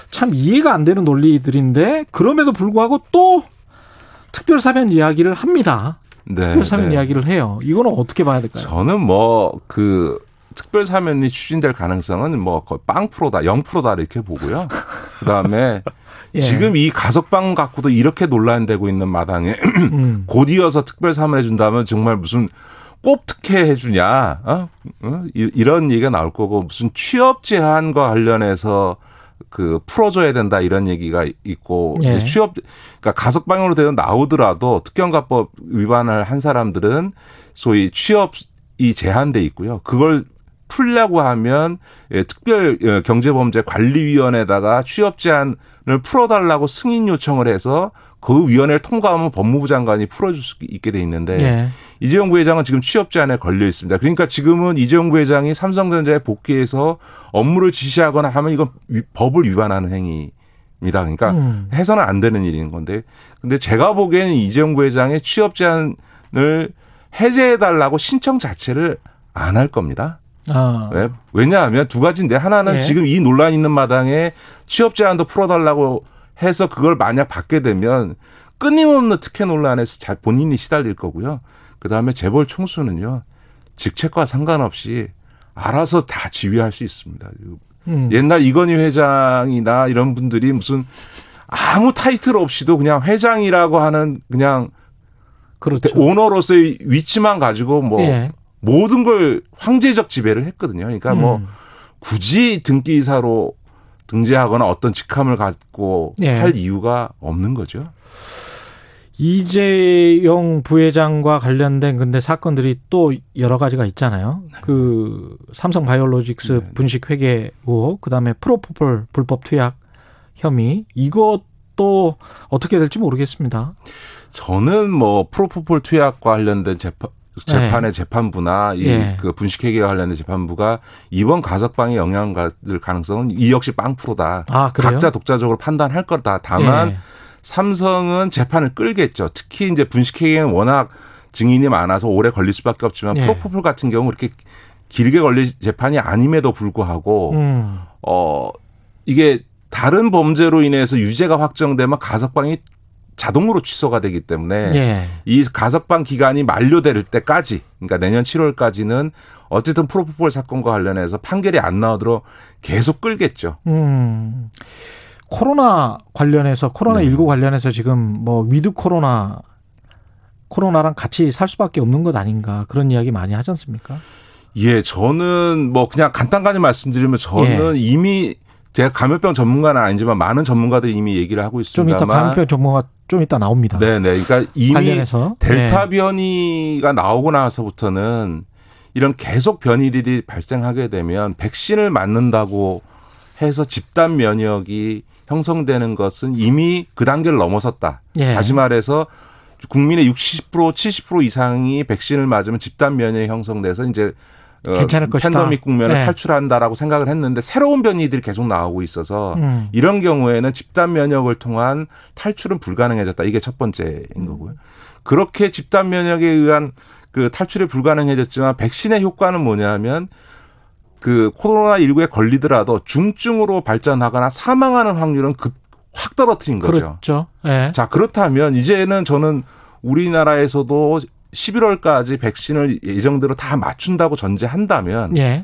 참 이해가 안 되는 논리들인데 그럼에도 불구하고 또 특별 사면 이야기를 합니다. 네, 특별 사면 네. 이야기를 해요. 이거는 어떻게 봐야 될까요? 저는 뭐 그 특별 사면이 추진될 가능성은 뭐 거의 빵 프로다, 0%다 이렇게 보고요. 그 다음에 (laughs) 예. 지금 이 가석방 갖고도 이렇게 논란되고 있는 마당에 (clears throat) 음. 곧 이어서 특별 사면 해 준다면 정말 무슨 꼭 특혜 해주냐, 어? 어? 이런 얘기가 나올 거고 무슨 취업 제한과 관련해서 그 풀어줘야 된다 이런 얘기가 있고 예. 이제 취업 그러니까 가석방으로 되어 나오더라도 특경가법 위반을 한 사람들은 소위 취업 이 제한돼 있고요. 그걸 풀려고 하면 예, 특별 예, 경제범죄 관리위원회에다가 취업 제한을 풀어달라고 승인 요청을 해서 그 위원회를 통과하면 법무부 장관이 풀어줄 수 있게 돼 있는데 예. 이재용 부회장은 지금 취업 제한에 걸려 있습니다. 그러니까 지금은 이재용 부회장이 삼성전자에 복귀해서 업무를 지시하거나 하면 이건 법을 위반하는 행위. 입니다. 그러니까 음. 해서는 안 되는 일인 건데, 근데 제가 보기에는 이재용 부회장의 취업 제한을 해제해 달라고 신청 자체를 안 할 겁니다. 아. 왜? 왜냐하면 두 가지인데 하나는 예. 지금 이 논란 있는 마당에 취업 제한도 풀어달라고 해서 그걸 만약 받게 되면 끊임없는 특혜 논란에서 잘 본인이 시달릴 거고요. 그 다음에 재벌 총수는요, 직책과 상관없이 알아서 다 지휘할 수 있습니다. 음. 옛날 이건희 회장이나 이런 분들이 무슨 아무 타이틀 없이도 그냥 회장이라고 하는 그냥 그렇죠. 오너로서의 위치만 가지고 뭐 예. 모든 걸 황제적 지배를 했거든요. 그러니까 뭐 음. 뭐 굳이 등기이사로 등재하거나 어떤 직함을 갖고 예. 할 이유가 없는 거죠. 이재용 부회장과 관련된 근데 사건들이 또 여러 가지가 있잖아요. 네. 그 삼성 바이오로직스 네. 분식 회계 의혹, 그다음에 프로포폴 불법 투약 혐의 이것도 어떻게 될지 모르겠습니다. 저는 뭐 프로포폴 투약과 관련된 재판 재판의 네. 재판부나 이그 네. 분식회계와 관련된 재판부가 이번 가석방의 영향을 받을 가능성은 이 역시 빵 프로다. 아, 각자 독자적으로 판단할 거다. 다만 네. 삼성은 재판을 끌겠죠. 특히 이제 분식회계는 워낙 증인이 많아서 오래 걸릴 수밖에 없지만 네. 프로포폴 같은 경우 그렇게 길게 걸릴 재판이 아님에도 불구하고 음. 어 이게 다른 범죄로 인해서 유죄가 확정되면 가석방이 자동으로 취소가 되기 때문에 예. 이 가석방 기간이 만료될 때까지 그러니까 내년 7월까지는 어쨌든 프로포폴 사건과 관련해서 판결이 안 나오도록 계속 끌겠죠. 음. 코로나 관련해서 코로나 19 네. 관련해서 지금 뭐 위드 코로나 코로나랑 같이 살 수밖에 없는 것 아닌가 그런 이야기 많이 하지 않습니까? 예, 저는 뭐 그냥 간단하게 말씀드리면 저는 예. 이미 제가 감염병 전문가는 아니지만 많은 전문가들이 이미 얘기를 하고 있습니다. 좀 이따 감염병 전문가 좀 이따 나옵니다. 네, 네. 그러니까 이미 관련해서. 델타 네. 변이가 나오고 나서부터는 이런 계속 변이들이 발생하게 되면 백신을 맞는다고 해서 집단 면역이 형성되는 것은 이미 그 단계를 넘어섰다. 예. 다시 말해서 국민의 60% 70% 이상이 백신을 맞으면 집단 면역이 형성돼서 이제 어, 괜찮을 것이다. 팬데믹 국면을 네. 탈출한다라고 생각을 했는데 새로운 변이들이 계속 나오고 있어서 음. 이런 경우에는 집단 면역을 통한 탈출은 불가능해졌다. 이게 첫 번째인 거고요. 그렇게 집단 면역에 의한 그 탈출이 불가능해졌지만 백신의 효과는 뭐냐면 그 코로나 19에 걸리더라도 중증으로 발전하거나 사망하는 확률은 급, 확 떨어뜨린 거죠. 그렇죠. 네. 자, 그렇다면 이제는 저는 우리나라에서도 11월까지 백신을 예정대로 다 맞춘다고 전제한다면 예.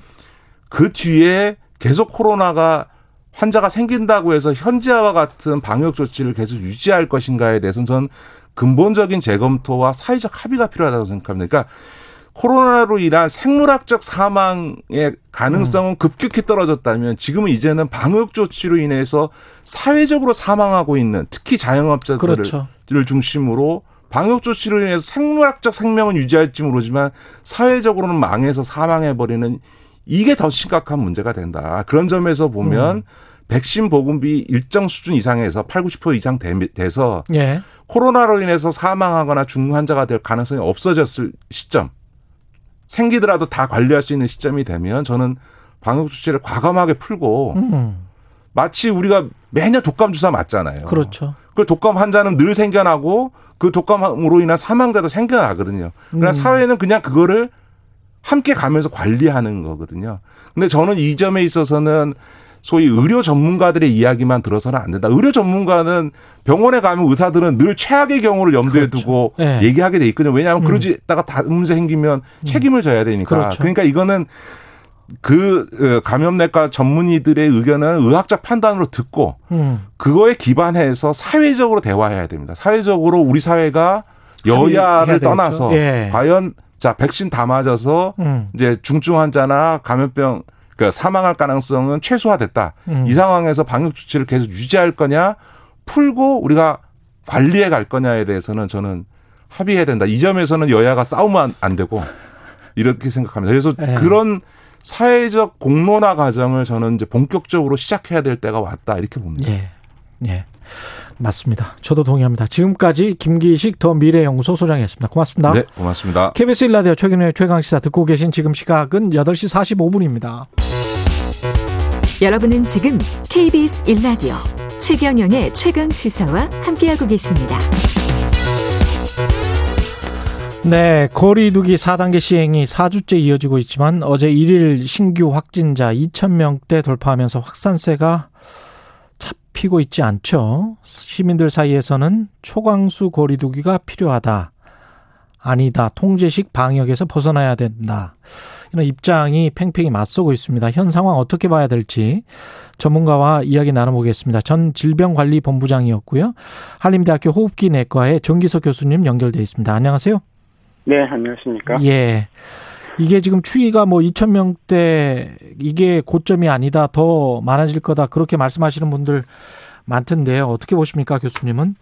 그 뒤에 계속 코로나가 환자가 생긴다고 해서 현재와 같은 방역 조치를 계속 유지할 것인가에 대해서는 전 근본적인 재검토와 사회적 합의가 필요하다고 생각합니다. 그러니까 코로나로 인한 생물학적 사망의 가능성은 음. 급격히 떨어졌다면 지금은 이제는 방역 조치로 인해서 사회적으로 사망하고 있는 특히 자영업자들을 그렇죠. 중심으로 방역 조치로 인해서 생물학적 생명은 유지할지 모르지만 사회적으로는 망해서 사망해 버리는 이게 더 심각한 문제가 된다. 그런 점에서 보면 음. 백신 보급이 일정 수준 이상에서 8, 90% 이상 돼서 예. 코로나로 인해서 사망하거나 중증 환자가 될 가능성이 없어졌을 시점 생기더라도 다 관리할 수 있는 시점이 되면 저는 방역 조치를 과감하게 풀고 음. 마치 우리가 매년 독감 주사 맞잖아요. 그렇죠. 그 독감 환자는 늘 생겨나고 그 독감으로 인한 사망자도 생겨나거든요. 그러나 음. 사회는 그냥 그거를 함께 가면서 관리하는 거거든요. 근데 저는 이 점에 있어서는 소위 의료 전문가들의 이야기만 들어서는 안 된다. 의료 전문가는 병원에 가면 의사들은 늘 최악의 경우를 염두에 그렇죠. 두고 네. 얘기하게 돼 있거든요. 왜냐하면 음. 그러지다가 다 문제 생기면 음. 책임을 져야 되니까. 그렇죠. 그러니까 이거는 그 어, 감염내과 전문의들의 의견은 의학적 판단으로 듣고 음. 그거에 기반해서 사회적으로 대화해야 됩니다. 사회적으로 우리 사회가 여야를 떠나서 예. 과연 자 백신 다 맞아서 음. 이제 중증 환자나 감염병 그러니까 사망할 가능성은 최소화됐다. 음. 이 상황에서 방역 조치를 계속 유지할 거냐, 풀고 우리가 관리해 갈 거냐에 대해서는 저는 합의해야 된다. 이 점에서는 여야가 싸우면 안 되고 이렇게 생각합니다. 그래서 네. 그런 사회적 공론화 과정을 저는 이제 본격적으로 시작해야 될 때가 왔다 이렇게 봅니다. 예. 예. 맞습니다. 저도 동의합니다. 지금까지 김기식 더 미래연구소 소장이었습니다. 고맙습니다. 네, 고맙습니다. KBS 일라디오 최근의 최강시사 듣고 계신 지금 시각은 8시 45분입니다. 여러분은 지금 KBS 일라디오 최경영의 최강시사와 함께하고 계십니다. 네, 거리두기 4단계 시행이 4주째 이어지고 있지만 어제 1일 신규 확진자 2,000명대 돌파하면서 확산세가 잡히고 있지 않죠. 시민들 사이에서는 초강수 거리두기가 필요하다. 아니다. 통제식 방역에서 벗어나야 된다. 이런 입장이 팽팽히 맞서고 있습니다. 현 상황 어떻게 봐야 될지 전문가와 이야기 나눠보겠습니다. 전 질병관리본부장이었고요. 한림대학교 호흡기 내과의 정기석 교수님 연결돼 있습니다. 안녕하세요. 네, 안녕하십니까? 예. 이게 지금 추위가 뭐 2천 명대 이게 고점이 아니다. 더 많아질 거다. 그렇게 말씀하시는 분들 많던데요. 어떻게 보십니까, 교수님은?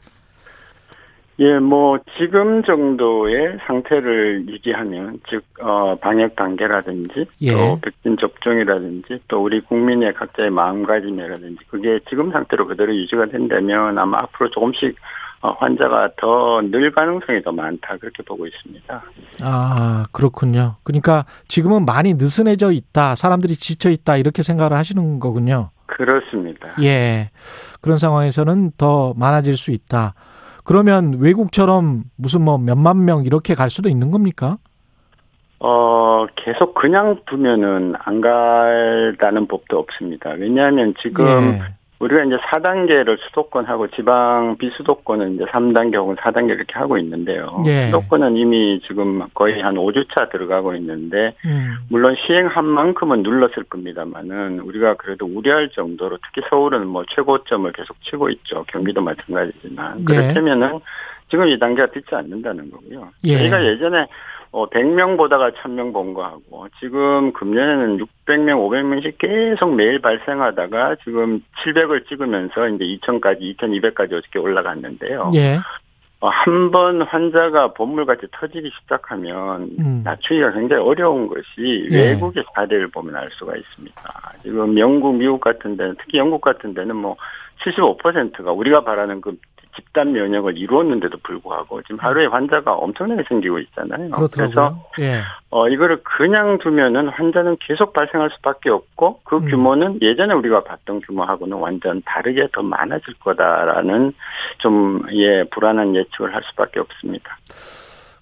예, 뭐 지금 정도의 상태를 유지하면 즉 어, 방역 단계라든지 예. 또 백신 접종이라든지 또 우리 국민의 각자의 마음가짐이라든지 그게 지금 상태로 그대로 유지가 된다면 아마 앞으로 조금씩 어, 환자가 더 늘 가능성이 더 많다 그렇게 보고 있습니다. 아 그렇군요. 그러니까 지금은 많이 느슨해져 있다, 사람들이 지쳐 있다 이렇게 생각을 하시는 거군요. 그렇습니다. 예, 그런 상황에서는 더 많아질 수 있다. 그러면 외국처럼 무슨 뭐 몇만 명 이렇게 갈 수도 있는 겁니까? 어, 계속 그냥 두면은 안 갈다는 법도 없습니다. 왜냐하면 지금 예. 우리가 이제 4단계를 수도권하고 지방 비수도권은 이제 3단계 혹은 4단계 이렇게 하고 있는데요. 예. 수도권은 이미 지금 거의 한 5주차 들어가고 있는데, 음. 물론 시행한 만큼은 눌렀을 겁니다만은 우리가 그래도 우려할 정도로 특히 서울은 뭐 최고점을 계속 치고 있죠. 경기도 마찬가지지만. 예. 그렇다면은 지금 이 단계가 듣지 않는다는 거고요. 예. 저희가 예전에 어, 100명 보다가 1000명 본 거하고 지금 금년에는 600명, 500명씩 계속 매일 발생하다가 지금 700을 찍으면서 이제 2000까지, 2200까지 어저께 올라갔는데요. 예. 어, 한번 환자가 본물같이 터지기 시작하면 음. 낮추기가 굉장히 어려운 것이 예. 외국의 사례를 보면 알 수가 있습니다. 지금 영국, 미국 같은 데는 특히 영국 같은 데는 뭐 75%가 우리가 바라는 그 집단 면역을 이루었는데도 불구하고 지금 하루에 환자가 엄청나게 생기고 있잖아요. 그렇더라고요. 그래서 예. 어 이거를 그냥 두면은 환자는 계속 발생할 수밖에 없고 그 음. 규모는 예전에 우리가 봤던 규모하고는 완전 다르게 더 많아질 거다라는 좀 예 불안한 예측을 할 수밖에 없습니다.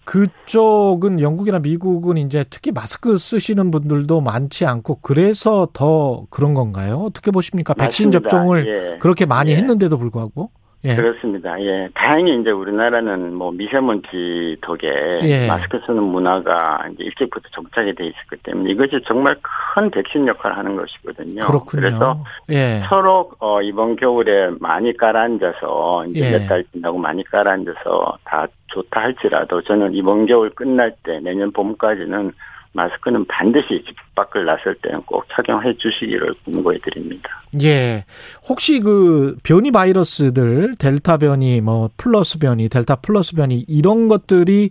그쪽은 영국이나 미국은 이제 특히 마스크 쓰시는 분들도 많지 않고 그래서 더 그런 건가요? 어떻게 보십니까? 백신 접종을 예. 그렇게 많이 예. 했는데도 불구하고? 예. 그렇습니다. 예. 다행히 이제 우리나라는 뭐 미세먼지 덕에 예. 마스크 쓰는 문화가 이제 일찍부터 정착이 돼 있었기 때문에 이것이 정말 큰 백신 역할을 하는 것이거든요. 그렇군요. 그래서 예. 서로 어 이번 겨울에 많이 깔아앉아서 이제 예. 몇달 지나고 많이 깔아앉아서 다 좋다 할지라도 저는 이번 겨울 끝날 때 내년 봄까지는 마스크는 반드시 집 밖을 나설 때는 꼭 착용해 주시기를 권고해 드립니다. 예. 혹시 그 변이 바이러스들 델타 변이 뭐 플러스 변이 델타 플러스 변이 이런 것들이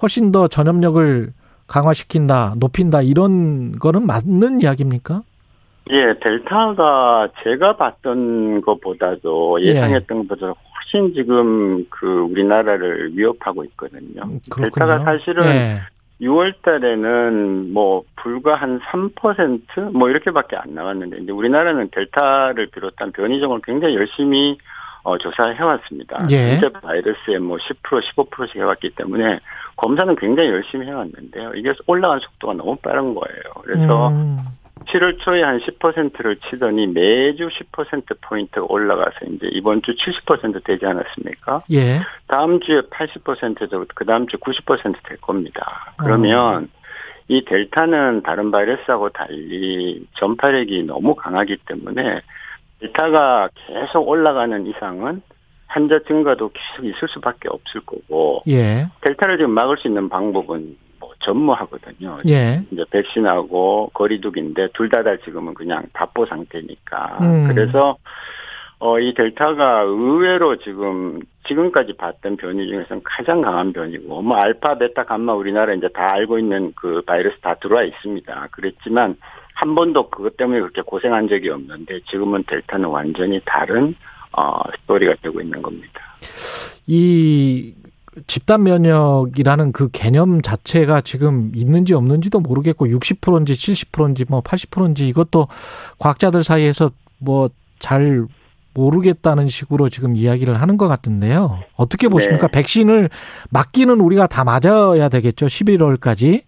훨씬 더 전염력을 강화시킨다, 높인다 이런 거는 맞는 이야기입니까? 예, 델타가 제가 봤던 것보다도 예. 예상했던 예. 것보다 훨씬 지금 그 우리나라를 위협하고 있거든요. 음, 델타가 사실은 예. 6월 달에는 뭐 불과 한 3%뭐 이렇게밖에 안 나왔는데 이제 우리나라는 델타를 비롯한 변이종을 굉장히 열심히 어, 조사해 왔습니다. 예. 실제 바이러스의 뭐10% 15%씩 해왔기 때문에 검사는 굉장히 열심히 해왔는데요. 이게 올라간 속도가 너무 빠른 거예요. 그래서 음. 7월 초에 한 10%를 치더니 매주 10%포인트가 올라가서 이제 이번 주 70% 되지 않았습니까? 예. 다음 주에 80%죠. 그 다음 주 90%될 겁니다. 그러면 어. 이 델타는 다른 바이러스하고 달리 전파력이 너무 강하기 때문에 델타가 계속 올라가는 이상은 환자 증가도 계속 있을 수밖에 없을 거고 예. 델타를 지금 막을 수 있는 방법은 전무하거든요. 예. 이제 백신하고 거리두기인데 둘 다 다 지금은 그냥 답보 상태니까. 음. 그래서 어, 이 델타가 의외로 지금, 지금까지 봤던 변이 중에서는 가장 강한 변이고, 뭐, 알파, 베타, 감마 우리나라 이제 다 알고 있는 그 바이러스 다 들어와 있습니다. 그랬지만, 한 번도 그것 때문에 그렇게 고생한 적이 없는데, 지금은 델타는 완전히 다른, 어, 스토리가 되고 있는 겁니다. 이 집단 면역이라는 그 개념 자체가 지금 있는지 없는지도 모르겠고 60%인지 70%인지 뭐 80%인지 이것도 과학자들 사이에서 뭐 잘 모르겠다는 식으로 지금 이야기를 하는 것 같은데요. 어떻게 보십니까? 네. 백신을 맞기는 우리가 다 맞아야 되겠죠. 11월까지.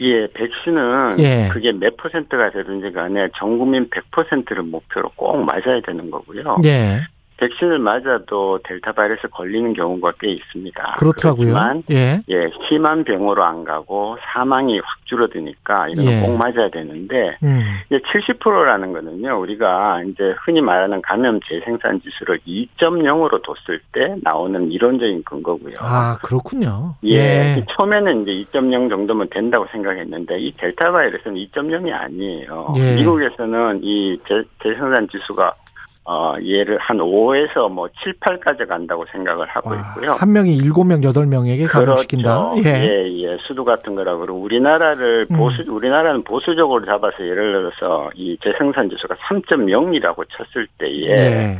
예, 백신은 예. 그게 몇 퍼센트가 되든지 간에 전 국민 100%를 목표로 꼭 맞아야 되는 거고요. 예. 백신을 맞아도 델타 바이러스 걸리는 경우가 꽤 있습니다. 그렇더라고요. 그렇지만 예. 예, 심한 병으로 안 가고 사망이 확 줄어드니까 이런 예. 꼭 맞아야 되는데 음. 이제 70%라는 거는요. 우리가 이제 흔히 말하는 감염 재생산 지수를 2.0으로 뒀을 때 나오는 이론적인 근거고요. 아, 그렇군요. 예. 예. 처음에는 이제 2.0 정도면 된다고 생각했는데 이 델타 바이러스는 2.0이 아니에요. 예. 미국에서는 이 재, 재생산 지수가 어, 얘를 한 5에서 뭐 7, 8까지 간다고 생각을 하고 있고요. 한 명이 7명, 8명에게 감염시킨다. 그렇죠. 예. 예, 예. 수도 같은 거라고 그러고 우리나라를 음. 보수 우리나라는 보수적으로 잡아서 예를 들어서 이 재생산 지수가 3.0이라고 쳤을 때에 예.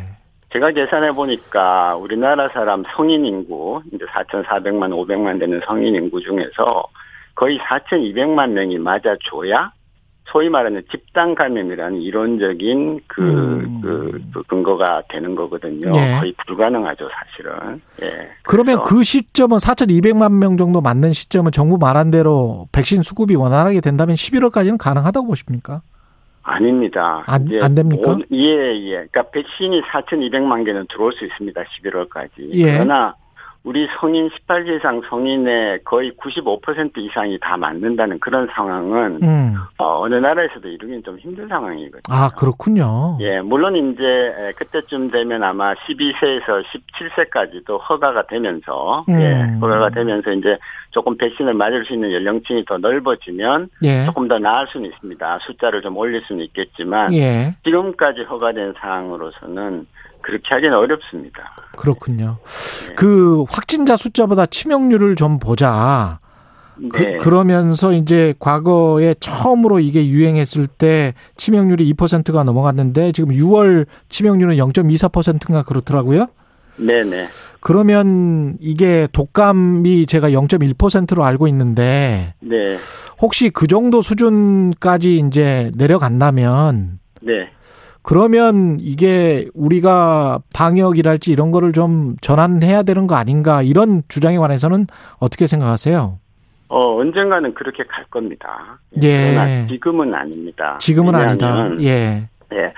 제가 계산해 보니까 우리나라 사람 성인 인구 이제 4,400만, 500만 되는 성인 인구 중에서 거의 4,200만 명이 맞아줘야 소위 말하는 집단 감염이라는 이론적인 그, 음. 그, 그, 근거가 되는 거거든요. 네. 거의 불가능하죠, 사실은. 예. 그러면 그 시점은 4,200만 명 정도 맞는 시점은 정부 말한 대로 백신 수급이 원활하게 된다면 11월까지는 가능하다고 보십니까? 아닙니다. 안, 안 됩니까? 예, 예. 그러니까 백신이 4,200만 개는 들어올 수 있습니다. 11월까지. 예. 그러나 우리 성인 18세 이상 성인의 거의 95% 이상이 다 맞는다는 그런 상황은 음. 어, 느 나라에서도 이루기는 좀 힘든 상황이거든요. 아 그렇군요. 예, 물론 이제 그때쯤 되면 아마 12세에서 17세까지도 허가가 되면서 음. 예, 허가가 되면서 이제 조금 백신을 맞을 수 있는 연령층이 더 넓어지면 예. 조금 더 나을 수는 있습니다. 숫자를 좀 올릴 수는 있겠지만 예. 지금까지 허가된 상황으로서는 그렇게 하기는 어렵습니다. 그렇군요. 네. 그 확진자 숫자보다 치명률을 좀 보자. 그, 네. 그, 러면서 이제 과거에 처음으로 이게 유행했을 때 치명률이 2%가 넘어갔는데 지금 6월 치명률은 0.24%인가 그렇더라고요. 네네. 그러면 이게 독감이 제가 0.1%로 알고 있는데 네. 혹시 그 정도 수준까지 이제 내려간다면 네. 그러면 이게 우리가 방역이랄지 이런 거를 좀 전환해야 되는 거 아닌가 이런 주장에 관해서는 어떻게 생각하세요? 어, 언젠가는 그렇게 갈 겁니다. 예. 그러나 지금은 아닙니다. 지금은 아니다. 예. 예.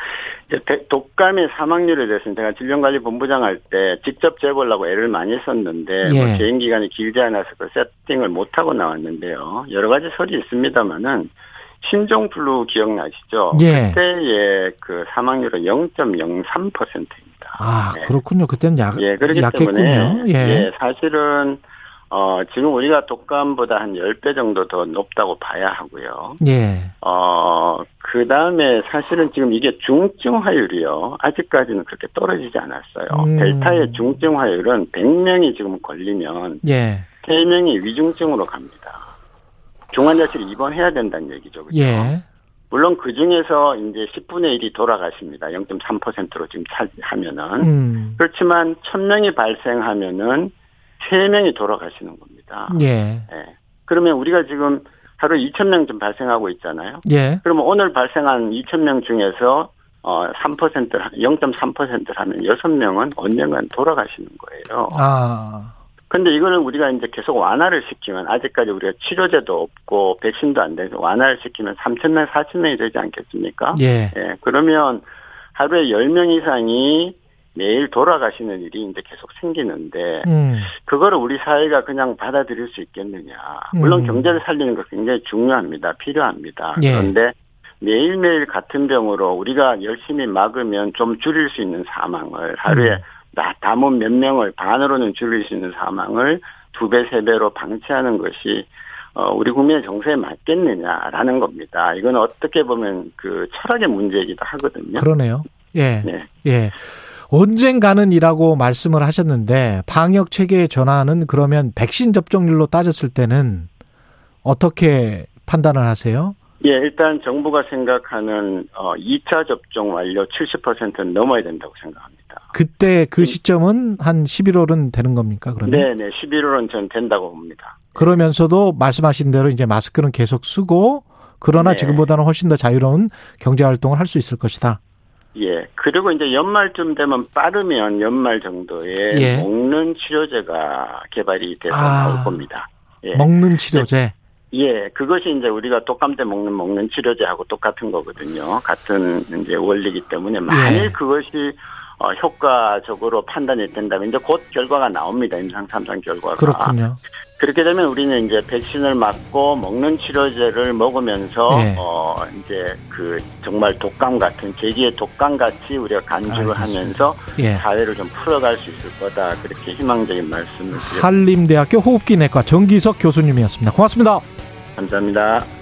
독감의 사망률에 대해서는 제가 질병관리본부장 할 때 직접 재보려고 애를 많이 썼는데 뭐 예. 뭐 개인 기간이 길지 않아서 그 세팅을 못 하고 나왔는데요. 여러 가지 설이 있습니다만은 신종플루 기억나시죠? 예. 그때의 그 사망률은 0.03%입니다. 아, 네. 그렇군요. 그때는 약, 예, 그렇기 약했군요. 때문에 예. 예, 사실은 어, 지금 우리가 독감보다 한 10배 정도 더 높다고 봐야 하고요. 예. 어, 그 다음에 사실은 지금 이게 중증화율이요. 아직까지는 그렇게 떨어지지 않았어요. 음. 델타의 중증화율은 100명이 지금 걸리면 예. 3명이 위중증으로 갑니다. 중환자실 입원해야 된다는 얘기죠. 그렇죠? 예. 물론 그 중에서 이제 10분의 1이 돌아가십니다. 0.3%로 지금 차지하면은. 음. 그렇지만 1000명이 발생하면은 3명이 돌아가시는 겁니다. 예. 예. 그러면 우리가 지금 하루 2,000명 좀 발생하고 있잖아요. 예. 그러면 오늘 발생한 2,000명 중에서 어, 3%, 0.3%를 하면 6명은 언젠간 돌아가시는 거예요. 아. 근데 이거는 우리가 이제 계속 완화를 시키면 아직까지 우리가 치료제도 없고 백신도 안 돼서 완화를 시키면 3천 명, 4천 명이 되지 않겠습니까? 예. 예. 그러면 하루에 10명 이상이 매일 돌아가시는 일이 이제 계속 생기는데 음. 그거를 우리 사회가 그냥 받아들일 수 있겠느냐. 물론 음. 경제를 살리는 거 굉장히 중요합니다. 필요합니다. 예. 그런데 매일매일 같은 병으로 우리가 열심히 막으면 좀 줄일 수 있는 사망을 하루에 음. 남은 몇 명을 반으로는 줄일 수 있는 사망을 두 배, 세 배로 방치하는 것이 어, 우리 국민의 정서에 맞겠느냐라는 겁니다. 이건 어떻게 보면 그 철학의 문제이기도 하거든요. 그러네요. 예. 네. 예. 언젠가는이라고 말씀을 하셨는데 방역 체계의 전환은 그러면 백신 접종률로 따졌을 때는 어떻게 판단을 하세요? 예, 일단 정부가 생각하는 어 2차 접종 완료 70%는 넘어야 된다고 생각합니다. 그때 그 음. 시점은 한 11월은 되는 겁니까? 그러면? 네, 네. 11월은 전 된다고 봅니다. 그러면서도 말씀하신 대로 이제 마스크는 계속 쓰고 그러나 네. 지금보다는 훨씬 더 자유로운 경제 활동을 할 수 있을 것이다. 예. 그리고 이제 연말쯤 되면 빠르면 연말 정도에 예. 먹는 치료제가 개발이 돼서 아, 나올 겁니다. 예. 먹는 치료제. 예, 그것이 이제 우리가 독감 때 먹는 먹는 치료제하고 똑같은 거거든요. 같은 이제 원리기 때문에 만일 예. 그것이 어, 효과적으로 판단이 된다면 이제 곧 결과가 나옵니다. 임상 탐상 결과가. 그렇군요. 그렇게 되면 우리는 이제 백신을 맞고 먹는 치료제를 먹으면서 네. 어 이제 그 정말 독감 같은 제기의 독감 같이 우리가 간주를 알겠습니다. 하면서 예. 사회를 좀 풀어갈 수 있을 거다 그렇게 희망적인 말씀을 드립니다. 한림대학교 호흡기내과 정기석 교수님이었습니다. 고맙습니다. 감사합니다.